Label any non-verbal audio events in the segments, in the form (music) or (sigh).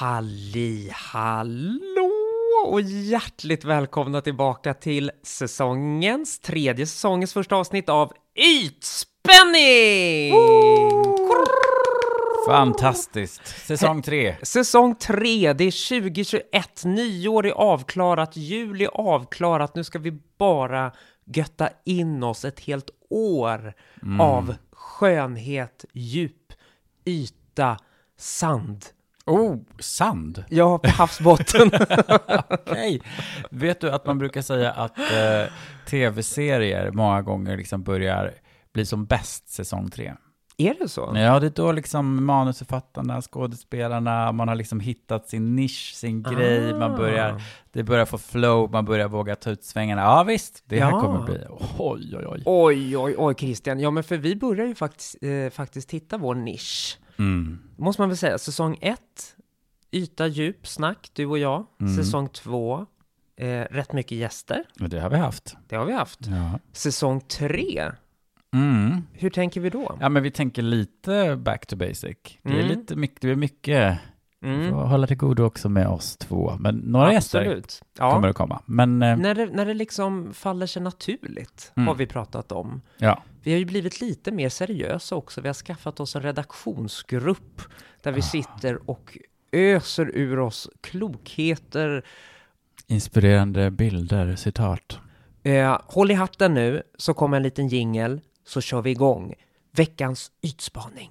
Halli hallå och hjärtligt välkomna tillbaka till säsongens, tredje säsongens första avsnitt av Ytspänning! Fantastiskt. (laughs) Säsong tre. Säsong tre, det är 2021, nyår är avklarat, jul är avklarat, nu ska vi bara götta in oss ett helt år av skönhet, djup, yta, sand. Oh, sand. Ja, på havsbotten. (laughs) (laughs) Okej. Vet du att man brukar säga att eh, tv-serier många gånger liksom börjar bli som bäst säsong tre? Är det så? Ja, det är då liksom manusförfattarna, skådespelarna, man har liksom hittat sin nisch, sin grej, man börjar, det börjar få flow, man börjar våga ta ut svängarna. Ja, visst, det här Ja. kommer bli, oj, oj, oj. Oj, oj, oj, Christian. Ja, men för vi börjar ju faktiskt, eh, faktiskt hitta vår nisch. Mm. Måste man väl säga. Säsong ett, yta, djup, snack, du och jag. Mm. Säsong två, eh, rätt mycket gäster. Och det har vi haft. Det har vi haft. Ja. Säsong tre, Mm. hur tänker vi då? Ja, men vi tänker lite back to basic. Det är Mm. lite mycket, det är mycket, Mm, får hålla till godo också med oss två. Men några gäster Absolut. Ja. kommer att komma. Men, eh, När det, när det liksom faller sig naturligt, Mm. har vi pratat om. ja. Vi har ju blivit lite mer seriösa också. Vi har skaffat oss en redaktionsgrupp där vi Ah. sitter och öser ur oss klokheter. Inspirerande bilder, citat. Eh, håll i hatten nu, så kommer en liten jingel, så kör vi igång. Veckans ytspaning.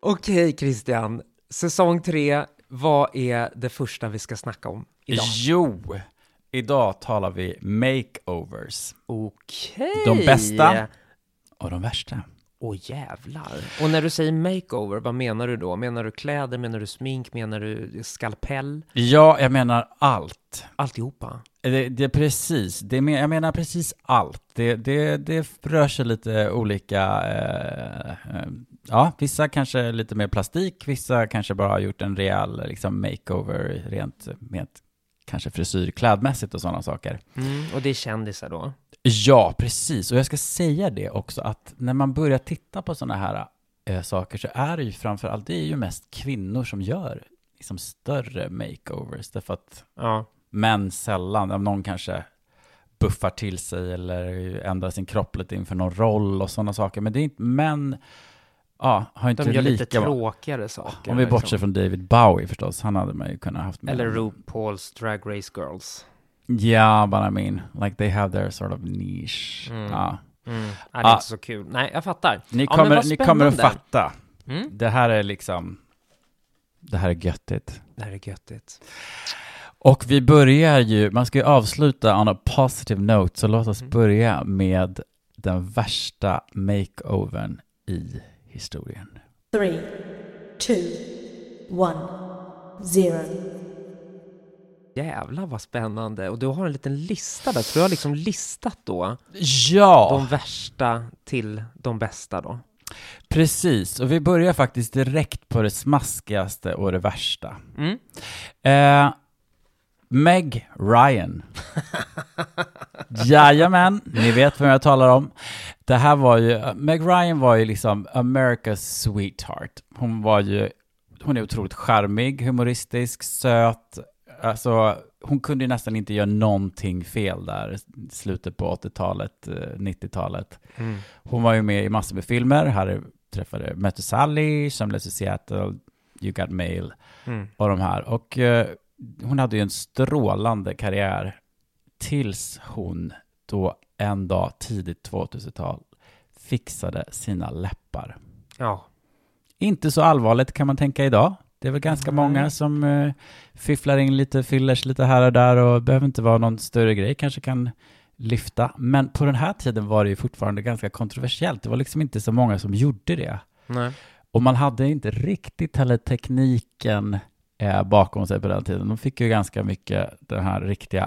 Okej Christian, säsong tre, vad är det första vi ska snacka om idag? Jo, idag talar vi makeovers. Okej! De bästa. Och de värsta. Åh jävlar. Och när du säger makeover, vad menar du då? Menar du kläder, menar du smink, menar du skalpell? Ja, jag menar allt. Alltihopa? Det, det är precis, det jag menar precis allt. Det, det, det rör sig lite olika, eh, eh, ja, vissa kanske lite mer plastik, vissa kanske bara har gjort en rejäl liksom, makeover rent med kanske frisyr, klädmässigt och sådana saker. Mm, och det är kändisar då? Ja, precis. Och jag ska säga det också att när man börjar titta på sådana här eh, saker så är det ju framför allt, det är ju mest kvinnor som gör liksom större makeovers. Därför att Ja. män sällan, om någon kanske buffar till sig eller ändrar sin kropp lite inför någon roll och sådana saker. Men det är inte, män ja, har inte De gör lika... lite tråkigare saker. om vi bortser liksom. från David Bowie förstås, han hade man ju kunnat haft med. Eller RuPaul's Drag Race Girls. Ja, but I mean, like they have their sort of niche. Mm. Ja. Mm. Nej, det är Ah. inte så kul. Nej, jag fattar. Ni, Ja, kommer, vad ni kommer att fatta. Mm. Det här är liksom, det här är göttigt. Det här är göttigt. Och vi börjar ju, man ska ju avsluta on a positive note, så låt oss Mm. börja med den värsta makeovern i historien. Three, two, one, zero. Jävlar vad spännande. Och du har en liten lista där, så du har liksom listat då Ja, de värsta till de bästa då. precis. Och vi börjar faktiskt direkt på det smaskigaste och det värsta. Mm. Eh, Meg Ryan. Jajamän, ni vet vem jag talar om. Det här var ju, Meg Ryan var ju liksom America's sweetheart. Hon var ju, hon är otroligt charmig, humoristisk, söt. Alltså, hon kunde ju nästan inte göra någonting fel där, i slutet på 80-talet, eh, 90-talet. Mm. Hon var ju med i massor med filmer. Här träffade Mötte Sally, Sömnlös i Seattle, You Got Mail Mm. och de här. Och eh, hon hade ju en strålande karriär tills hon då en dag tidigt 2000-tal fixade sina läppar. Ja. Inte så allvarligt kan man tänka idag. Det är väl ganska Nej. många som eh, fifflar in lite fillers lite här och där och behöver inte vara någon större grej, kanske kan lyfta. Men på den här tiden var det ju fortfarande ganska kontroversiellt. Det var liksom inte så många som gjorde det. Nej. Och man hade inte riktigt heller tekniken eh, bakom sig på den tiden. De fick ju ganska mycket den här riktiga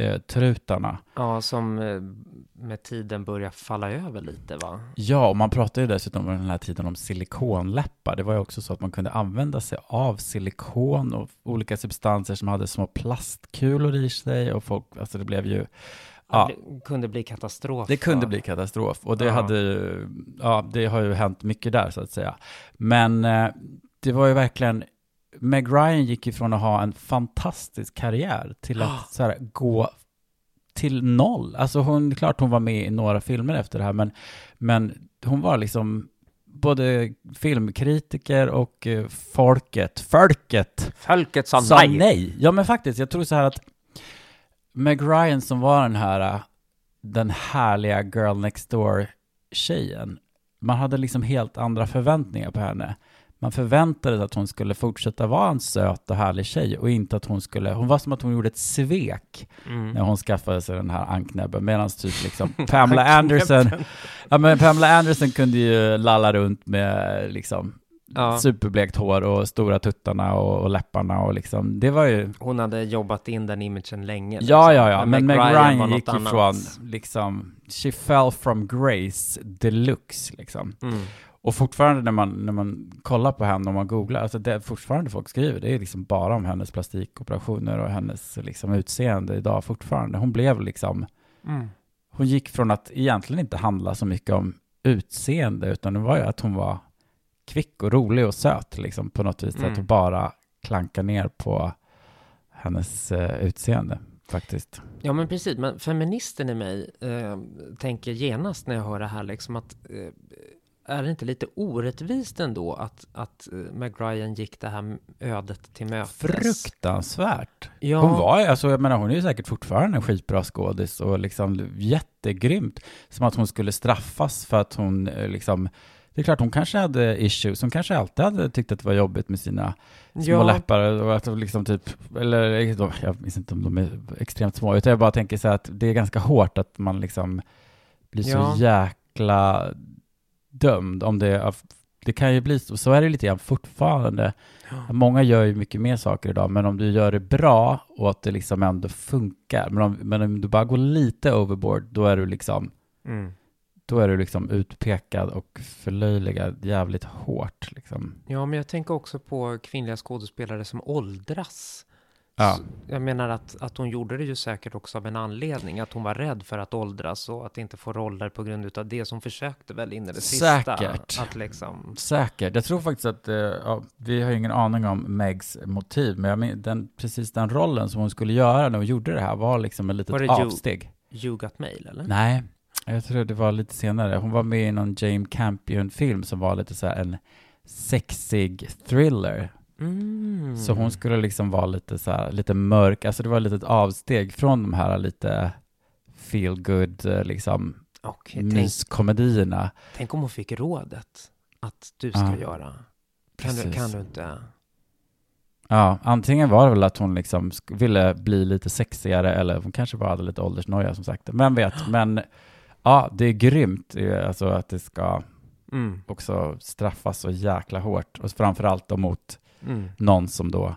eh, trutarna. Ja, som eh, med tiden börjar falla över lite va? Ja, och man pratade ju dessutom under den här tiden om silikonläppar. Det var ju också så att man kunde använda sig av silikon och olika substanser som hade små plastkulor i sig och folk, alltså det blev ju Ja. Det kunde bli katastrof. Det kunde bli katastrof och det Ja. hade ju, ja, det har ju hänt mycket där så att säga. Men eh, det var ju verkligen, Meg Ryan gick ifrån att ha en fantastisk karriär till att så här, gå till noll. Alltså hon, klart hon var med i några filmer efter det här, men, men hon var liksom både filmkritiker och eh, folket, folket Folket sa, sa nej. nej. Ja, men faktiskt, jag tror så här att Meg Ryan som var den här, äh, den härliga girl next door tjejen, man hade liksom helt andra förväntningar på henne. Man förväntade sig att hon skulle fortsätta vara en söt och härlig tjej och inte att hon skulle, hon var som att hon gjorde ett svek Mm. när hon skaffade sig den här anknäbben, medan typ liksom (laughs) Pamela Anderson, ja men Pamela Anderson kunde ju lalla runt med liksom Ja. superblekt hår och stora tuttarna och, och läpparna och liksom, det var ju Hon hade jobbat in den imagen länge. Ja, ja, ja, men Meg var Ryan något gick annat. ifrån liksom, she fell from grace deluxe liksom. Mm. Och fortfarande när man, när man kollar på henne och man googlar, alltså det fortfarande folk skriver, det är liksom bara om hennes plastikoperationer och hennes liksom utseende idag fortfarande. Hon blev liksom, Mm. hon gick från att egentligen inte handla så mycket om utseende, utan det var ju att hon var kvick och rolig och söt liksom på något vis, Mm. att hon bara klanka ner på hennes eh, utseende faktiskt. Ja, men precis. Men feministen i mig eh, tänker genast när jag hör det här liksom att eh, är det inte lite orättvist ändå att, att eh, Ryan gick det här ödet till mötes? Fruktansvärt. Ja. Hon var alltså jag menar hon är ju säkert fortfarande en skitbra skådis och liksom jättegrymt. Som att hon skulle straffas för att hon eh, liksom, det är klart hon kanske hade issues, hon kanske alltid hade tyckt att det var jobbigt med sina små Ja. läppar och att liksom typ, eller jag minns inte om de är extremt små, utan jag bara tänker så här att det är ganska hårt att man liksom blir så Ja. jäkla dömd om det, det kan ju bli så, så är det lite grann fortfarande. Många gör ju mycket mer saker idag, men om du gör det bra och att det liksom ändå funkar, men om, men om du bara går lite overboard, då är du liksom, Mm. då är du liksom utpekad och förlöjligad jävligt hårt liksom. Ja, men jag tänker också på kvinnliga skådespelare som åldras. Ja. Så Jag menar att, att hon gjorde det ju säkert också av en anledning, att hon var rädd för att åldras och att inte få roller på grund av det som försökte väl in i det sista. Säkert. Att liksom, Säkert. Jag tror faktiskt att, eh, ja, vi har ingen aning om Megs motiv, men jag men, den, precis den rollen som hon skulle göra när hon gjorde det här var liksom ett litet Var det Ju- avsteg. You got mail, eller? Nej, jag tror det var lite senare. Hon var med i någon Jane Campion-film som var lite så här en sexig thriller. Mm. Så hon skulle liksom vara lite så här, lite mörk, alltså det var ett litet avsteg från de här lite feel good liksom Okej, tänk, myskomedierna. tänk om hon fick rådet att du ska Ja. göra. Kan du, kan du inte? Ja, antingen var det väl att hon liksom ville bli lite sexigare eller hon kanske bara hade lite åldersnoja som sagt. Men vet, (gasps) men ja, det är grymt eh, alltså att det ska Mm. också straffas så jäkla hårt och framförallt då mot Mm. någon som då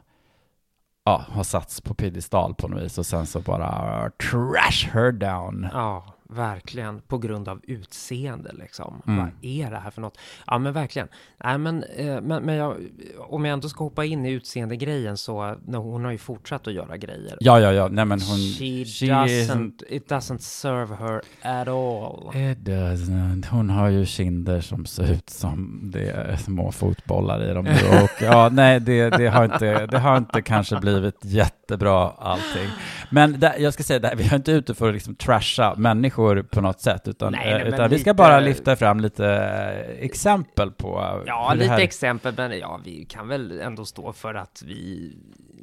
ja, har satts på piedestal på något vis och sen så bara trash her down. Ja, verkligen. På grund av utseende liksom. Mm. Vad är det här för något? Ja, men verkligen. Nej, men, eh, men, men jag, om jag ändå ska hoppa in i utseendegrejen så, no, hon har ju fortsatt att göra grejer. Ja, ja, ja, nej men hon... she, she doesn't, it doesn't serve her at all. It doesn't. Hon har ju kinder som ser ut som det är små fotbollar i dem nu. Och ja, (laughs) nej, det, det, har inte, det har inte kanske blivit jättebra allting. Men där, jag ska säga, där, vi är inte ute för att liksom trasha människor på något sätt, utan, Nej, nej, eh, men utan vi ska lite- bara lyfta fram lite eh, exempel på Ja, lite här... exempel, men ja, vi kan väl ändå stå för att vi...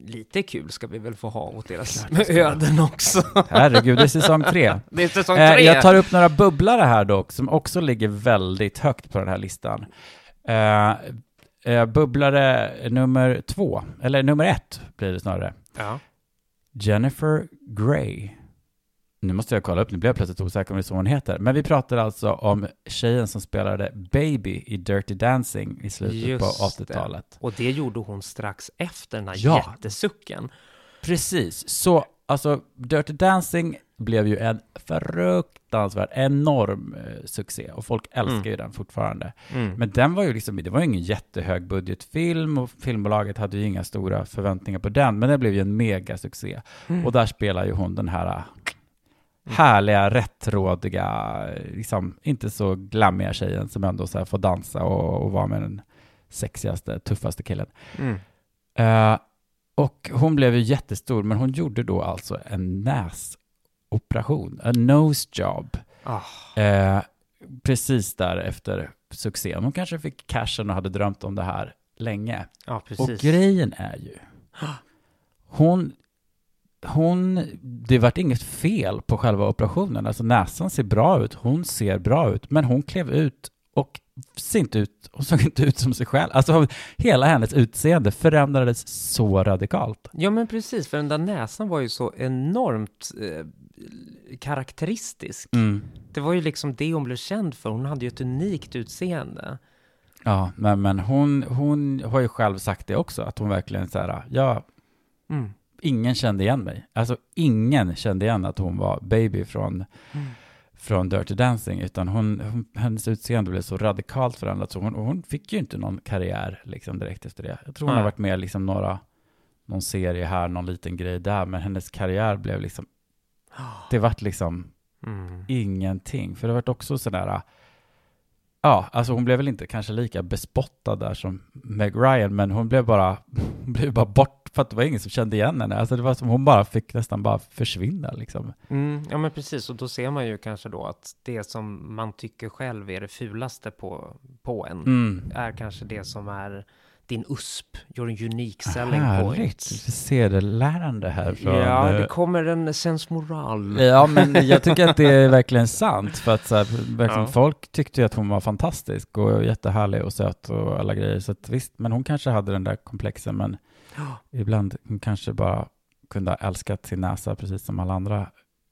Lite kul ska vi väl få ha åt deras öden också. Herregud, det är säsong tre. (laughs) Det är säsong Eh, tre! jag tar upp några bubblare här dock, som också ligger väldigt högt på den här listan. Eh, eh, bubblare nummer två, eller nummer ett blir det snarare. Ja. Jennifer Grey. Nu måste jag kolla upp, nu blev jag plötsligt osäker om det är så hon heter. Men vi pratar alltså om tjejen som spelade Baby i Dirty Dancing i slutet Just på det. 80-talet. Och det gjorde hon strax efter den här Ja. jättesucken. Precis, så alltså Dirty Dancing blev ju en fruktansvärd, enorm eh, succé och folk älskar Mm. ju den fortfarande. Mm. Men den var ju liksom, det var ju ingen jättehög budgetfilm och filmbolaget hade ju inga stora förväntningar på den, men det blev ju en megasuccé. Mm. Och där spelar ju hon den här härliga, rättrådiga, liksom inte så glammiga tjejen som ändå så får dansa och, och vara med den sexigaste, tuffaste killen. Mm. Eh, och hon blev ju jättestor, men hon gjorde då alltså en näsoperation, a nose job, Ah. eh, precis där efter succén. Hon kanske fick cashen och hade drömt om det här länge. Ja, Och grejen är ju, (gasps) hon, hon, det vart inget fel på själva operationen. Alltså näsan ser bra ut, hon ser bra ut, men hon klev ut och ser inte ut, hon såg inte ut som sig själv. Alltså hela hennes utseende förändrades så radikalt. Ja, men precis, för den där näsan var ju så enormt eh, karaktäristisk. Mm. Det var ju liksom det hon blev känd för. Hon hade ju ett unikt utseende. Ja, men, men hon, hon har ju själv sagt det också, att hon verkligen så här, ja, Mm. Ingen kände igen mig. Alltså ingen kände igen att hon var baby från, Mm. från Dirty Dancing, utan hon, hon, hennes utseende blev så radikalt förändrat, så hon, hon fick ju inte någon karriär liksom direkt efter det. Jag tror hon Nej. har varit med liksom några, någon serie här, någon liten grej där, men hennes karriär blev liksom, det vart liksom Mm. ingenting. För det vart också sådär, ja, alltså hon blev väl inte kanske lika bespottad där som Meg Ryan, men hon blev bara, (laughs) hon blev bara bort, för att det var ingen som kände igen henne. Alltså det var som hon bara fick nästan bara försvinna liksom. Mm, ja men precis, och då ser man ju kanske då att det som man tycker själv är det fulaste på, på en Mm. är kanske det som är din USP, your unique selling Härligt, point. sedelärande här från... Ja, eh, det kommer en sensmoral. Ja, men jag tycker att det är verkligen sant. För att så här, verkligen, Ja. folk tyckte ju att hon var fantastisk och jättehärlig och söt och alla grejer. Så att, visst, men hon kanske hade den där komplexen. Men ibland kanske bara kunde ha älskat sin näsa precis som alla andra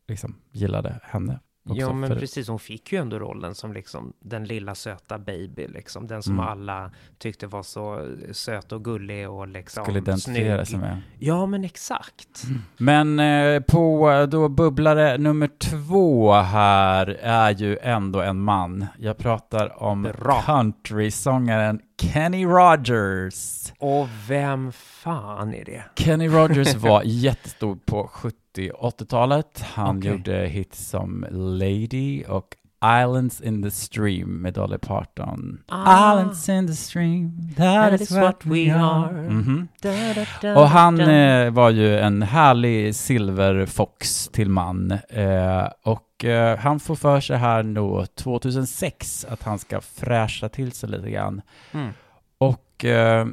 liksom, gillade henne. Också, Ja, men för- precis. Hon fick ju ändå rollen som liksom den lilla söta baby, liksom. Den som Mm. alla tyckte var så söt och gullig och liksom Skulle identifiera sig snygg. med. Ja, men exakt. Men eh, på eh, då bubblare nummer två här är ju ändå en man. Jag pratar om countrysångaren Kenny Rogers. Och vem fan är det? Kenny Rogers (laughs) var jättestor på 70 80-talet. Han Okej. gjorde hits som Lady och Islands in the Stream med Dolly Parton. Ah. Islands in the stream, that, is what we are. Mhm. Da, da, da, Och han eh, var ju en härlig silverfox till man. Eh, och eh, han får för sig här nu 2006 att han ska fräscha till sig lite grann. Mm. Och eh,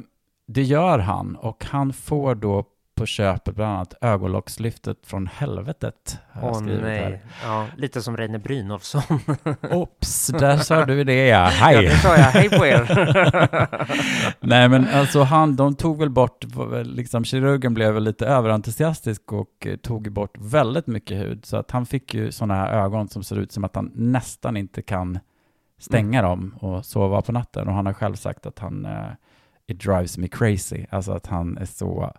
det gör han. Och han får då på köpet bland annat ögonlockslyftet från helvetet. Åh skrivit nej. Ja, lite som Reine Brynolfsson. Ops, där sa du det ja. (laughs) Ja, Hej! det sa jag. Hej på er. (laughs) Nej men alltså han, de tog väl bort, liksom kirurgen blev väl lite överentusiastisk och eh, tog bort väldigt mycket hud. Så att han fick ju sådana här ögon som ser ut som att han nästan inte kan stänga dem och sova på natten. Och han har själv sagt att han, eh, it drives me crazy. Alltså att han är så,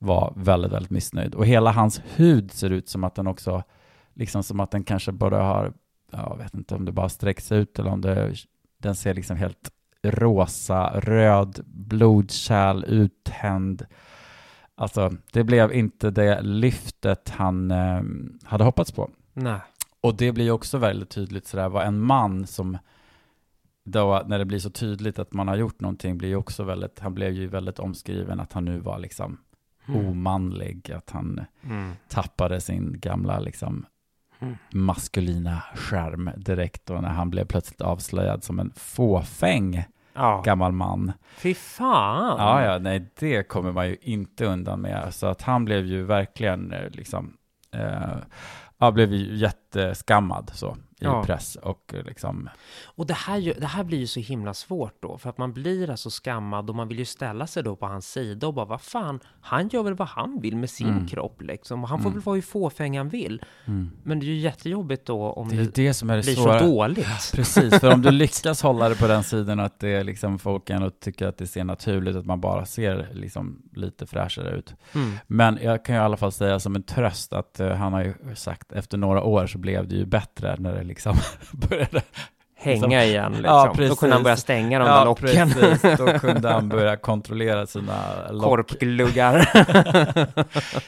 var väldigt, väldigt missnöjd. Och hela hans hud ser ut som att den också, liksom som att den kanske bara har, jag vet inte om det bara sträcks ut eller om det, den ser liksom helt rosa, röd, blodkärl, uttänd. Alltså, det blev inte det lyftet han eh, hade hoppats på. nej. Och det blir också väldigt tydligt sådär, vad en man som då, när det blir så tydligt att man har gjort någonting, blir också väldigt, han blev ju väldigt omskriven att han nu var liksom omanlig, att han Mm. tappade sin gamla liksom Mm. maskulina skärm direkt då när han blev plötsligt avslöjad som en fåfäng Ja, gammal man. fy fan. Ja, ja, nej, det kommer man ju inte undan med. Så att han blev ju verkligen eh, liksom, eh, ja, blev ju jätteskammad så. I Ja. press och eh, liksom, Och det här, det här blir ju så himla svårt då, för att man blir alltså skammad och man vill ju ställa sig då på hans sida och bara, vad fan, han gör väl vad han vill med sin Mm. kropp liksom, han får väl vara hur fåfäng han vill. mm. Men det är ju jättejobbigt då om det är det, det som är det blir svåra. så dåligt. (laughs) Precis, för om du (laughs) lyckas hålla det på den sidan att det är liksom folk ändå tycker att det ser naturligt, att man bara ser liksom lite fräschare ut. Mm. Men jag kan ju i alla fall säga som en tröst att eh, han har ju sagt efter några år så blev det ju bättre när det liksom (laughs) började. Hänga igen liksom. Ja, då kunde han precis. börja stänga de där locken. precis. Då (laughs) kunde han börja kontrollera sina lock. Korpgluggar.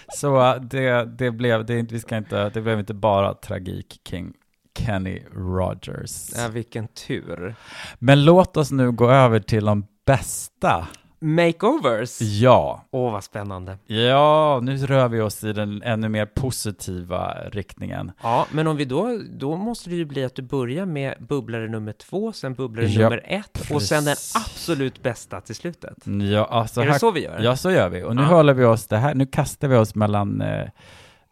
(laughs) Så eh, det, det blev, det, vi ska inte, det blev inte bara tragik kring Kenny Rogers. ja, vilken tur. Men låt oss nu gå över till de bästa. Makeovers. Ja, Åh, vad spännande. ja, nu rör vi oss i den ännu mer positiva riktningen. Ja, men om vi då, då måste det ju bli att du börjar med bubblare nummer två, sen bubblare Ja, nummer ett och sen den precis. absolut bästa till slutet. Ja, alltså är här, det så vi gör? Ja, så gör vi. Och nu Ja. håller vi oss, det här, nu kastar vi oss mellan, eh,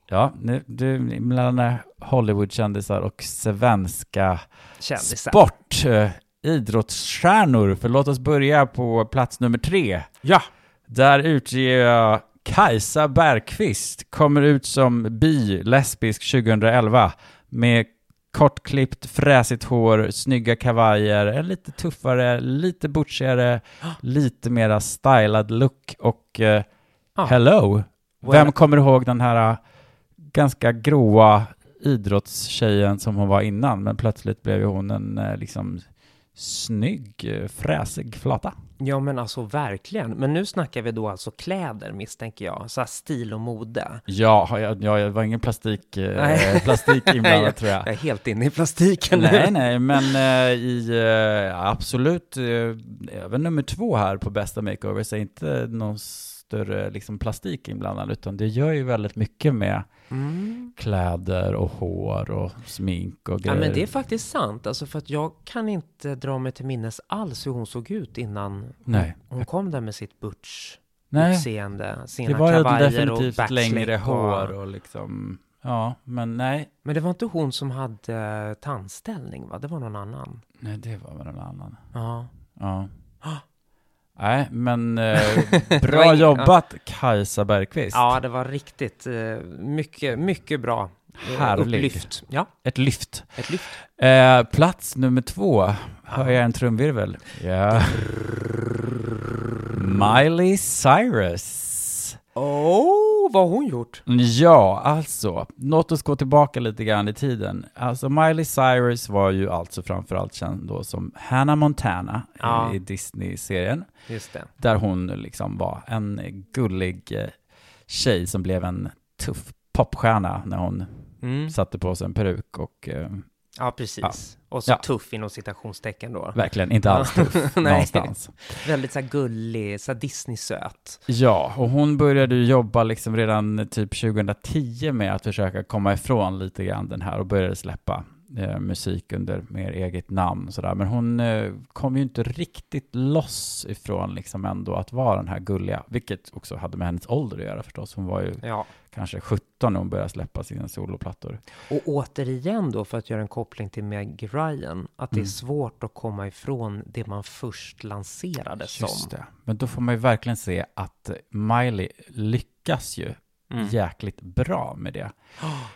ja, nu, du, mellan eh, Hollywoodkändisar och svenska Kändisar. sport, eh, idrottsstjärnor. För låt oss börja på plats nummer tre. Ja. Där utger jag Kajsa Bergqvist, kommer ut som bi, lesbisk 2011, med kortklippt, fräsigt hår, snygga kavajer, en lite tuffare, lite butchigare, lite mera stylad look och eh, Ja. hello! Well- Vem kommer ihåg den här eh, ganska gråa idrottstjejen som hon var innan, men plötsligt blev hon en eh, liksom snygg, eh, fräsig flata. Ja, men alltså verkligen. Men nu snackar vi då alltså kläder misstänker jag. Så här stil och mode. Ja, jag, jag, det var ingen plastik, eh, (laughs) plastik Nej, inblandat tror Jag jag. är helt inne i plastiken nu. Nej, nej, men eh, i, eh, absolut, eh, även nummer två här på bästa makeovers är inte någon större liksom, plastik inblandad, utan det gör ju väldigt mycket med Mm. kläder och hår och smink och Ja, grejer. men det är faktiskt sant. Alltså för att jag kan inte dra mig till minnes alls hur hon såg ut innan Nej. hon kom där med sitt butch Nej, utseende. Sina det var kavajer och backslick längre hår och liksom, ja, men nej, Men det var inte hon som hade tandställning va? Det var någon annan. nej, det var väl någon annan. Ja. Ja. Nej, men eh, (laughs) bra jobbat Kajsa Bergqvist. Ja, det var riktigt eh, mycket, mycket bra. Eh, Härlig. Upplyft. Ja, Ett lyft. ett lyft. Eh, plats nummer två. Hör jag en trumvirvel? Ja. Miley Cyrus. Oh, vad har hon gjort? Ja, alltså, låt oss gå tillbaka lite grann i tiden. Alltså Miley Cyrus var ju alltså framförallt känd då som Hannah Montana Ja. i Disney-serien. Just det. Där hon liksom var en gullig eh, tjej som blev en tuff popstjärna när hon Mm. satte på sig en peruk och eh, Ja, precis. Ja. Och så Ja. tuff inom citationstecken då. verkligen inte alls tuff (laughs) någonstans. Väldigt så här gullig, så här Disney-söt. Ja, och hon började ju jobba liksom redan typ 2010 med att försöka komma ifrån lite grann den här och började släppa eh, musik under mer eget namn sådär. Men hon eh, kom ju inte riktigt loss ifrån liksom ändå att vara den här gulliga, vilket också hade med hennes ålder att göra förstås. Hon var ju Ja. kanske 17 när hon började släppa sina soloplattor. Och återigen då, för att göra en koppling till Meg Ryan, att det är Mm. svårt att komma ifrån det man först lanserades som. Just det. Men då får man ju verkligen se att Miley lyckas ju Mm. jäkligt bra med det.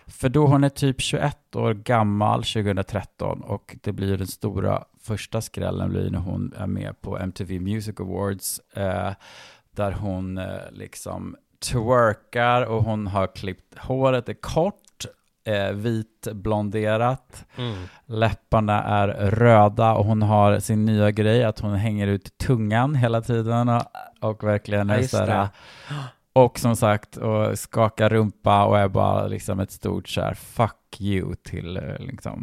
För då hon är typ 21 år gammal 2013 och det blir den stora första skrällen blir när hon är med på MTV Music Awards eh, där hon eh, liksom twerkar och hon har klippt håret är kort, eh, vit blonderat, Mm. läpparna är röda och hon har sin nya grej att hon hänger ut tungan hela tiden och, och verkligen Ja, är så här. Och som sagt, och skakar rumpa och är bara liksom ett stort så här fuck you till eh, liksom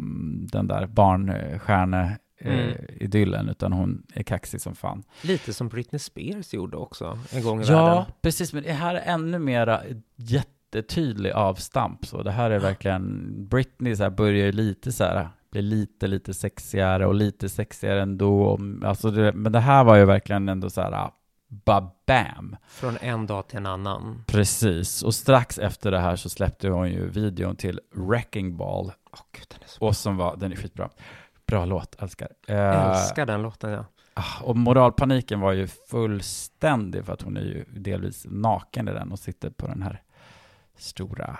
den där barnstjärne Mm. idyllen, utan hon är kaxig som fan. Lite som Britney Spears gjorde också en gång i Ja, världen. precis, men det här är ännu mera jättetydlig avstamp. Så det här är verkligen, Britney så här börjar ju lite så här, bli lite, lite sexigare och lite sexigare ändå. Alltså det, men det här var ju verkligen ändå så här bara bam. Från en dag till en annan. Precis, och strax efter det här så släppte hon ju videon till Wrecking Ball, Åh gud, den är så och som var, den är skitbra. Bra låt, älskar. Eh, Älskar den låten ja. ah, och moralpaniken var ju fullständig för att hon är ju delvis naken i den och sitter på den här stora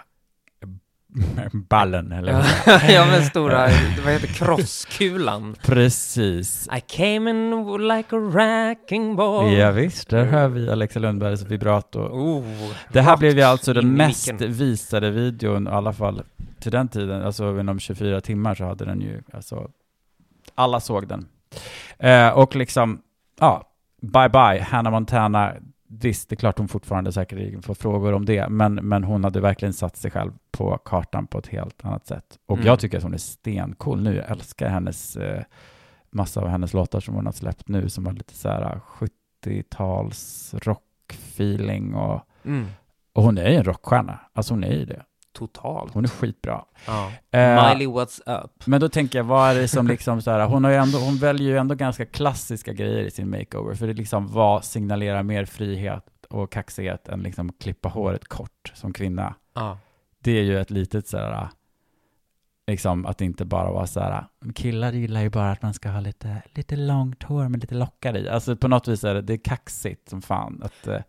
(laughs) ballen, eller (laughs) ja men stora, vad heter krosskulan? (laughs) Precis. I came in like a wrecking ball. Ja, visst, där hör vi Alexa Lundbergs vibrato. Oh, Det här blev ju alltså den mest micken. visade videon, i alla fall till den tiden, alltså inom 24 timmar så hade den ju, alltså, alla såg den. Eh, och liksom, ja, bye bye, Hannah Montana, visst, det är klart hon fortfarande säkert får frågor om det, men, men hon hade verkligen satt sig själv på kartan på ett helt annat sätt. Och Mm. jag tycker att hon är stencool nu, jag älskar hennes, eh, massa av hennes låtar som hon har släppt nu, som har lite så här 70-tals rockfeeling och Mm, och hon är ju en rockstjärna. Alltså hon är ju det. Totalt. Hon är skitbra. Ja. Eh, Miley, what's up? Men då tänker jag, vad är det som (laughs) liksom så här, hon, har ju ändå, hon väljer ju ändå ganska klassiska grejer i sin makeover. För det liksom vad signalerar mer frihet och kaxighet än liksom klippa håret kort som kvinna. Ja. Det är ju ett litet så här, liksom att det inte bara vara så här, killar gillar ju bara att man ska ha lite, lite långt hår med lite lockar i. Alltså på något vis är det, det är kaxigt som fan. Att, eh,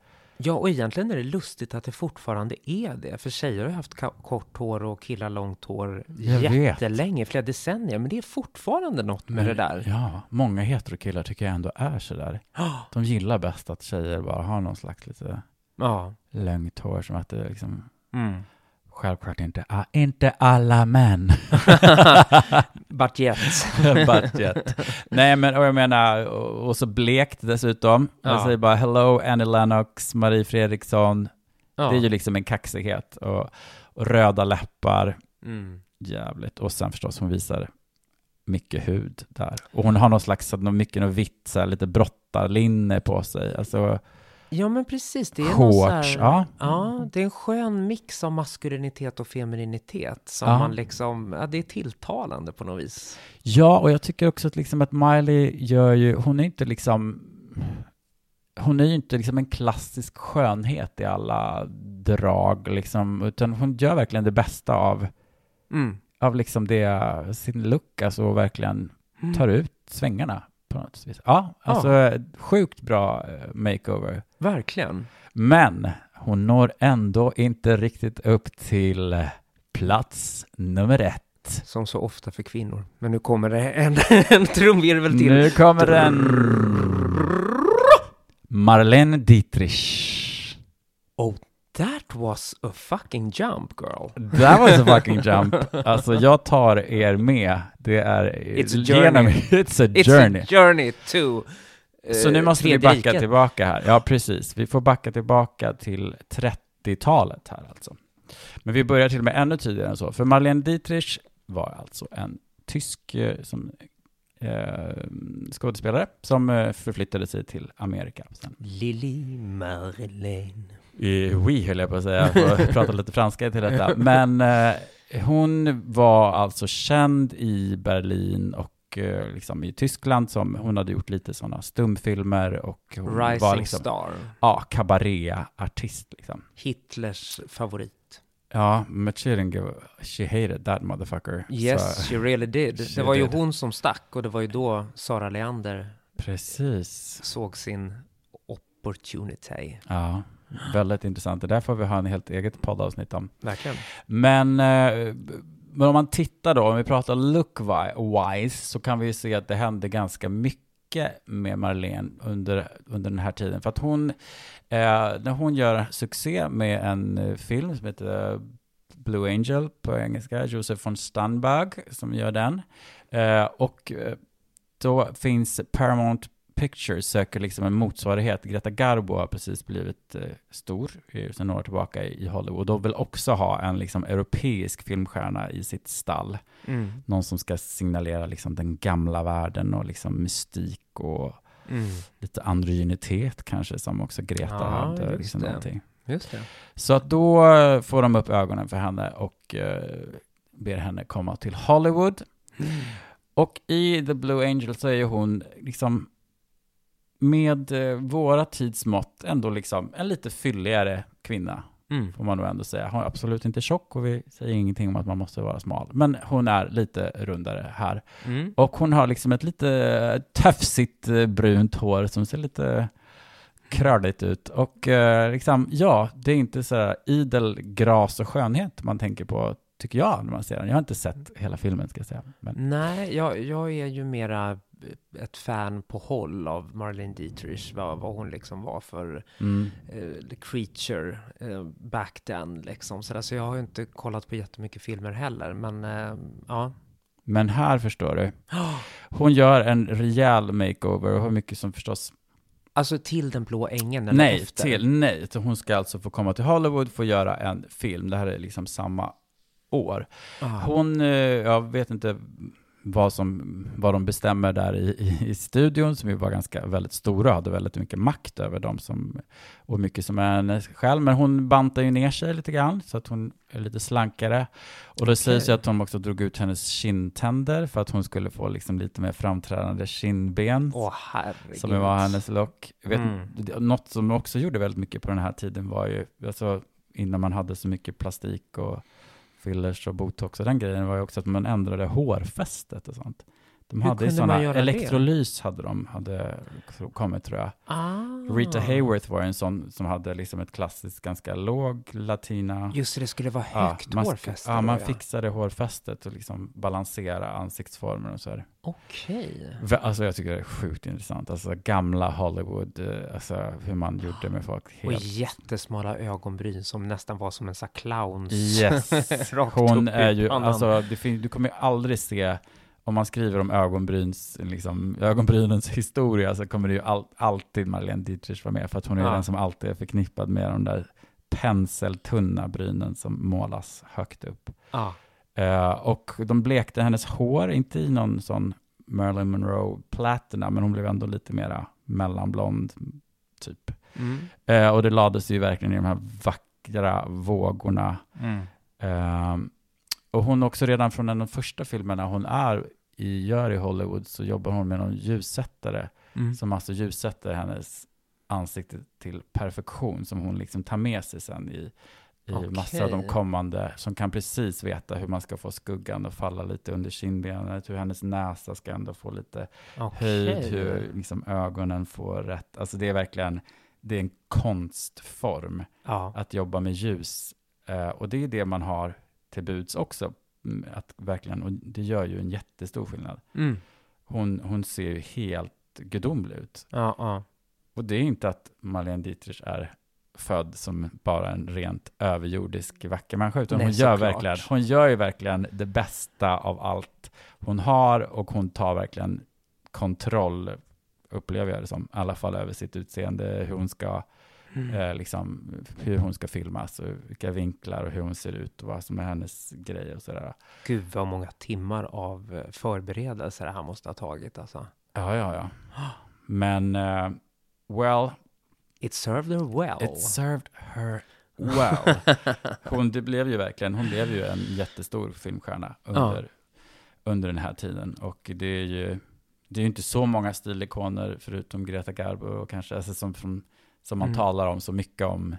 ja, och egentligen är det lustigt att det fortfarande är det. För tjejer har haft kort hår och killar långt hår Jag vet. jättelänge, flera decennier. Men det är fortfarande något med det där. Ja, många heterokillar tycker jag ändå är sådär. De gillar bäst att tjejer bara har någon slags lite Ja. långt hår som att det liksom Mm. Självklart inte, ah, inte alla män. (laughs) But yet. (laughs) Budget. Nej men, och jag menar, och, så blekt dessutom. Jag Ja. säger bara hello Annie Lennox, Marie Fredriksson. Ja. Det är ju liksom en kaxighet. Och, och röda läppar, Mm. jävligt. Och sen förstås hon visar mycket hud där. Och hon har någon slags, mycket något vitt, så här, lite brottarlinne på sig. Alltså, Ja, men precis. Det är Shorts, här, ja. ja. det är en skön mix av maskulinitet och femininitet som Ja. man liksom, ja, det är tilltalande på något vis. Ja, och jag tycker också att, liksom att Miley gör ju, hon är inte liksom, hon är ju inte liksom en klassisk skönhet i alla drag, liksom, utan hon gör verkligen det bästa av, Mm. av liksom det, sin look, alltså och verkligen Mm. tar ut svängarna på något vis. Ja, alltså sjukt bra eh, makeover. Verkligen. Men hon når ändå inte riktigt upp till plats nummer ett. Som så ofta för kvinnor. Men nu kommer det en, (laughs) en trumvirvel till. Nu kommer den. Marlene Dietrich. Oh, that was a fucking jump girl. That was a fucking (laughs) jump. Alltså jag tar er med. Det är It's a genom- journey. (laughs) It's a It's journey. a journey to eh, Så nu måste vi backa riket. tillbaka här. Ja, precis. Vi får backa tillbaka till 30-talet här alltså. Men vi börjar till och med ännu tidigare än så. För Marlene Dietrich var alltså en tysk eh, som, eh, skådespelare som eh, förflyttade sig till Amerika. Sen. Lily Marlene. Eh, Oui, höll jag på att säga. Jag får (laughs) prata lite franska till detta. Men eh, hon var alltså känd i Berlin och eh, liksom i Tyskland som hon hade gjort lite sådana stumfilmer och hon Rising var liksom, Star. ja, kabaréartist liksom. Hitlers favorit. Ja, but she didn't give, she hated that motherfucker. Yes, Så, she really did. She det var ju did. hon som stack och det var ju då Sara Leander precis. såg sin opportunity. Ja, väldigt intressant. Det där får vi ha en helt eget poddavsnitt om. Verkligen. Men, eh, men om man tittar då, om vi pratar look-wise, så kan vi ju se att det hände ganska mycket med Marlene under, under den här tiden. För att hon, eh, när hon gör succé med en eh, film som heter Blue Angel på engelska, Josef von Sternberg som gör den. Eh, och då finns Paramount Pictures söker liksom en motsvarighet. Greta Garbo har precis blivit eh, stor eh, sedan några år tillbaka i Hollywood och vill också ha en liksom europeisk filmstjärna i sitt stall. Mm. Någon som ska signalera liksom den gamla världen och liksom mystik och Mm. lite androgynitet kanske som också Greta Ja, hade. just Liksom det. någonting. Just det. Så att då eh, får de upp ögonen för henne och eh, ber henne komma till Hollywood. Och i The Blue Angel så är ju hon liksom med eh, våra tidsmått ändå liksom en lite fylligare kvinna, Mm. får man nog ändå säga. Hon är absolut inte tjock och vi säger ingenting om att man måste vara smal. Men hon är lite rundare här. Mm. Och hon har liksom ett lite tufsigt eh, brunt hår som ser lite krölligt ut. Och eh, liksom, ja, det är inte så här idel gras och skönhet man tänker på, tycker jag, när man ser den. Jag har inte sett hela filmen, ska jag säga. Men, Nej, jag, jag är ju mera ett fan på håll av Marlene Dietrich, vad, vad hon liksom var för mm. eh, creature eh, back then liksom. Så, där, så jag har ju inte kollat på jättemycket filmer heller, men eh, ja. men här förstår du, (gasps) hon gör en rejäl makeover och har mycket som förstås Alltså till Den blå ängeln eller Nej, efter? till, nej. Hon ska alltså få komma till Hollywood att göra en film. Det här är liksom samma år. Ah. Hon, eh, jag vet inte vad, som, vad de bestämmer där i, i, i studion, som ju var ganska väldigt stora hade väldigt mycket makt över dem, som, och mycket som är hennes själv. Men hon bantar ju ner sig lite grann, så att hon är lite slankare. Och det sägs ju att de också drog ut hennes kindtänder för att hon skulle få liksom lite mer framträdande kindben. Åh herregud. Som var hennes. Jag vet, Mm. Något som också gjorde väldigt mycket på den här tiden var ju, alltså, innan man hade så mycket plastik och fillers och botox och den grejen var ju också att man ändrade hårfästet och sånt. De Hur hade ju sådana, göra det? elektrolys hade de hade kommit tror jag. Ah. Rita Hayworth var en sån som hade liksom ett klassiskt ganska låg latina. Just det, det skulle vara Ja, högt man, hårfäste. Ja, man fixade hårfästet och liksom balansera ansiktsformen och så här. Okej. Vä- Alltså jag tycker det är sjukt intressant. Alltså gamla Hollywood, eh, alltså hur man gjorde med folk. Och Helt. jättesmala ögonbryn som nästan var som en sån clowns. Yes. (laughs) Rakt Hon upp är ju, pannan. alltså det fin- du kommer ju aldrig se, om man skriver om ögonbryns, liksom, ögonbrynens historia så kommer det ju all, alltid Marlene Dietrich vara med för att hon är Ja. den som alltid är förknippad med de där penseltunna brynen som målas högt upp. Ja. Eh, och de blekte hennes hår, inte i någon sån Marilyn Monroe platina, men hon blev ändå lite mera mellanblond, typ. Mm. Eh, och det lades ju verkligen i de här vackra vågorna. Mm. Eh, och hon också redan från en av de första filmerna hon är i, gör i Hollywood så jobbar hon med någon ljussättare Mm. som alltså ljussätter hennes ansikte till perfektion som hon liksom tar med sig sen i, i Okej. massor av de kommande som kan precis veta hur man ska få skuggan att falla lite under kindbenet, hur hennes näsa ska ändå få lite höjd, Okej. hur liksom ögonen får rätt. Alltså det är verkligen, det är en konstform Ja. att jobba med ljus. Eh, och det är det man har till buds också. Mm, Att verkligen, och det gör ju en jättestor skillnad. Mm. Hon, hon ser ju helt gudomlig ut. Ja, ja. Och det är inte att Marlene Dietrich är född som bara en rent överjordisk vacker människa, utan Nej, hon gör, verkligen, hon gör ju verkligen det bästa av allt hon har och hon tar verkligen kontroll, upplever jag det som, i alla fall över sitt utseende, hur hon ska, Mm. eh, liksom, hur hon ska filmas och vilka vinklar och hur hon ser ut och vad som är hennes grejer och sådär. Gud vad många timmar av eh, förberedelser det här måste ha tagit alltså. Ja, ja, ja. Men, eh, well, It served her well. It served her well. (laughs) Hon, det blev ju verkligen, hon blev ju en jättestor filmstjärna under, under den här tiden. Och det är ju, det är ju inte så många stilikoner förutom Greta Garbo och kanske, alltså som, som, som man Mm. talar om så mycket om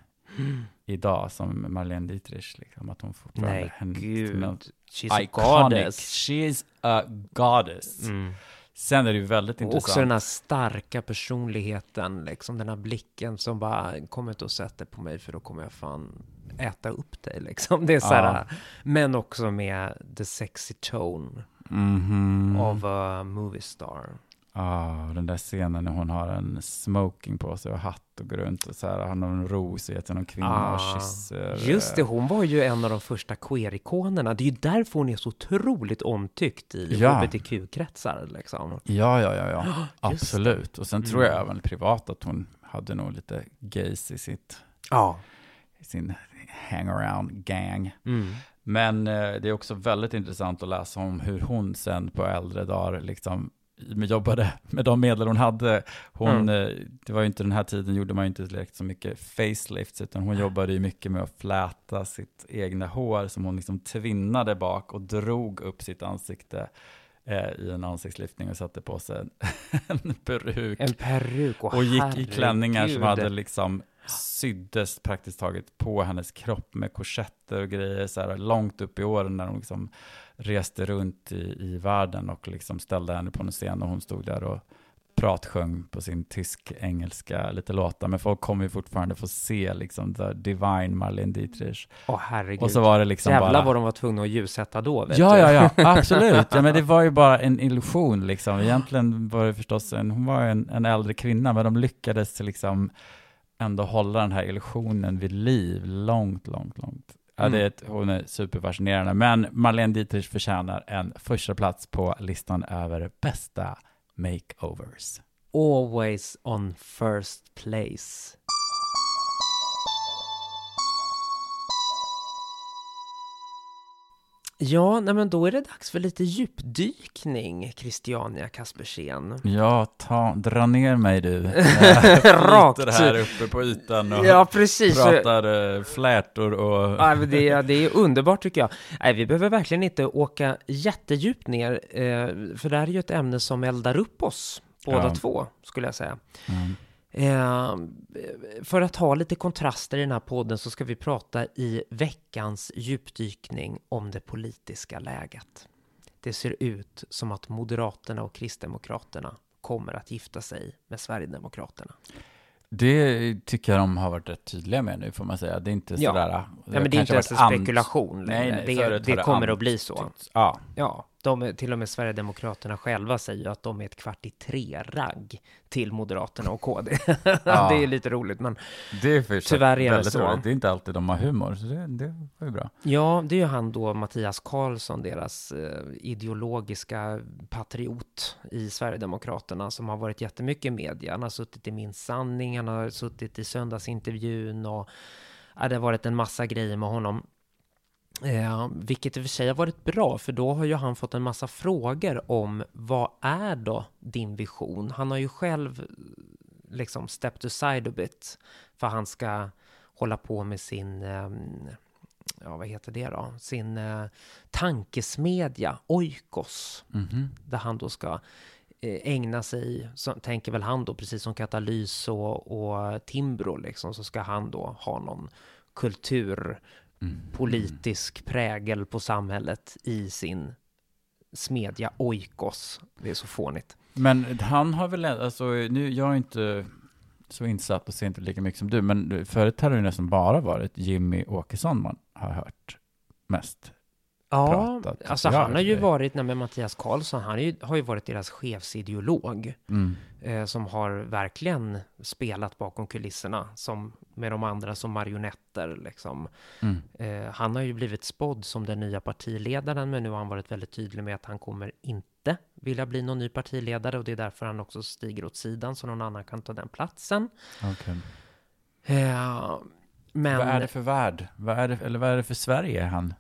idag som Marlene Dietrich. Liksom, att hon fortfarande Nej, en- gud. She's a iconic. goddess. She's a goddess. Mm. Sen är det ju väldigt Och intressant. också den här starka personligheten, liksom den här blicken som bara, kom inte och sätt dig på mig för då kommer jag fan äta upp dig liksom. Det är så här, men också med the sexy tone Mhm. of a movie star. Ja, den där scenen när hon har en smoking på sig och hatt och går runt och så här, har någon ros och ger till någon kvinna och Ah, kysser. Just det, hon var ju en av de första queer-ikonerna. Det är ju därför hon är så otroligt omtyckt i Ja. hbtq-kretsar liksom. Ja, ja, ja, ja. (gasps) Just absolut. Och sen tror jag Mm. även privat att hon hade nog lite gays i sitt, i sin hangaround gang. Mm. Men eh, det är också väldigt intressant att läsa om hur hon sen på äldre dagar liksom jobbade med de medel hon hade. Hon, Mm. eh, Det var ju inte den här tiden gjorde man ju inte direkt så mycket facelifts, utan hon jobbade ju mycket med att fläta sitt egna hår som hon liksom tvinnade bak och drog upp sitt ansikte eh, i en ansiktslyftning och satte på sig en, (laughs) en peruk. En peruk, och, och gick i herregud. klänningar som hade liksom syddes praktiskt taget på hennes kropp med korsetter och grejer så här långt upp i åren när hon liksom reste runt i, i världen och liksom ställde henne på en scen och hon stod där och pratsjöng på sin tysk-engelska lite låtar, men folk kommer ju fortfarande få se liksom the divine Marlene Dietrich. Åh herregud. Och så var det liksom Jävlar bara... vad de var tvungna att ljussätta då, vet Ja, du. ja, ja, (laughs) absolut. Ja, men det var ju bara en illusion liksom. Egentligen var det förstås en, hon var en, en äldre kvinna, men de lyckades liksom ändå hålla den här illusionen vid liv långt, långt, långt. Ja, det är ett, hon är superfascinerande, men Marlene Dietrich förtjänar en första plats på listan över bästa makeovers. Always on first place. Ja, nej men då är det dags för lite djupdykning, Christiania Kaspersen. Ja, ta, dra ner mig du. (laughs) Rakt. Här uppe på ytan och Ja, precis. pratar eh, flätor och... Ja, det, är- det är underbart tycker jag. Nej, vi behöver verkligen inte åka jättedjupt ner, eh, för det här är ju ett ämne som eldar upp oss, båda Ja. två, skulle jag säga. Mm. Eh, för att ha lite kontraster i den här podden så ska vi prata i veckans djupdykning om det politiska läget. Det ser ut som att Moderaterna och Kristdemokraterna kommer att gifta sig med Sverigedemokraterna. Det tycker jag de har varit rätt tydliga med nu, får man säga. Det är inte Ja. sådär... Ja, men det är inte ens en spekulation längre. Nej, det, har det kommer att bli så. Ja, Ja, de, till och med Sverigedemokraterna själva säger ju att de är ett kvart i tre-ragg till Moderaterna och KD. (laughs) Ja. det är lite roligt, men det är Tyvärr är det så. roligt. Det är inte alltid de har humor, så det, det var ju bra. Ja, det är ju han då, Mattias Karlsson, deras eh, ideologiska patriot i Sverigedemokraterna, som har varit jättemycket i media. Han har suttit i Min sanning, han har suttit i söndagsintervjun och ja, det har varit en massa grejer med honom. Eh, vilket i och för sig har varit bra, för då har ju han fått en massa frågor om vad är då din vision? Han har ju själv eh, liksom stepped aside a bit, för han ska hålla på med sin ehm, ja vad heter det då, sin eh, tankesmedja Oikos, Mhm. där han då ska eh, ägna sig, så, tänker väl han då, precis som Katalys och, och Timbro liksom, så ska han då ha någon politisk prägel på samhället i sin smedja Oikos. Det är så fånigt. Men han har väl, alltså nu, jag är inte så insatt och ser inte lika mycket som du, men förut har det ju nästan bara varit Jimmy Åkesson man har hört mest. Ja, pratat, alltså han har ju varit, nej men Mattias Karlsson, han ju, har ju varit deras chefsideolog. Mm. eh, som har verkligen spelat bakom kulisserna som med de andra som marionetter liksom. Mm. Eh, han har ju blivit spådd som den nya partiledaren, men nu har han varit väldigt tydlig med att han kommer inte vilja bli någon ny partiledare och det är därför han också stiger åt sidan så någon annan kan ta den platsen. Okej. Eh, men Vad är det för värld? Vad är det, eller vad är det för Sverige han?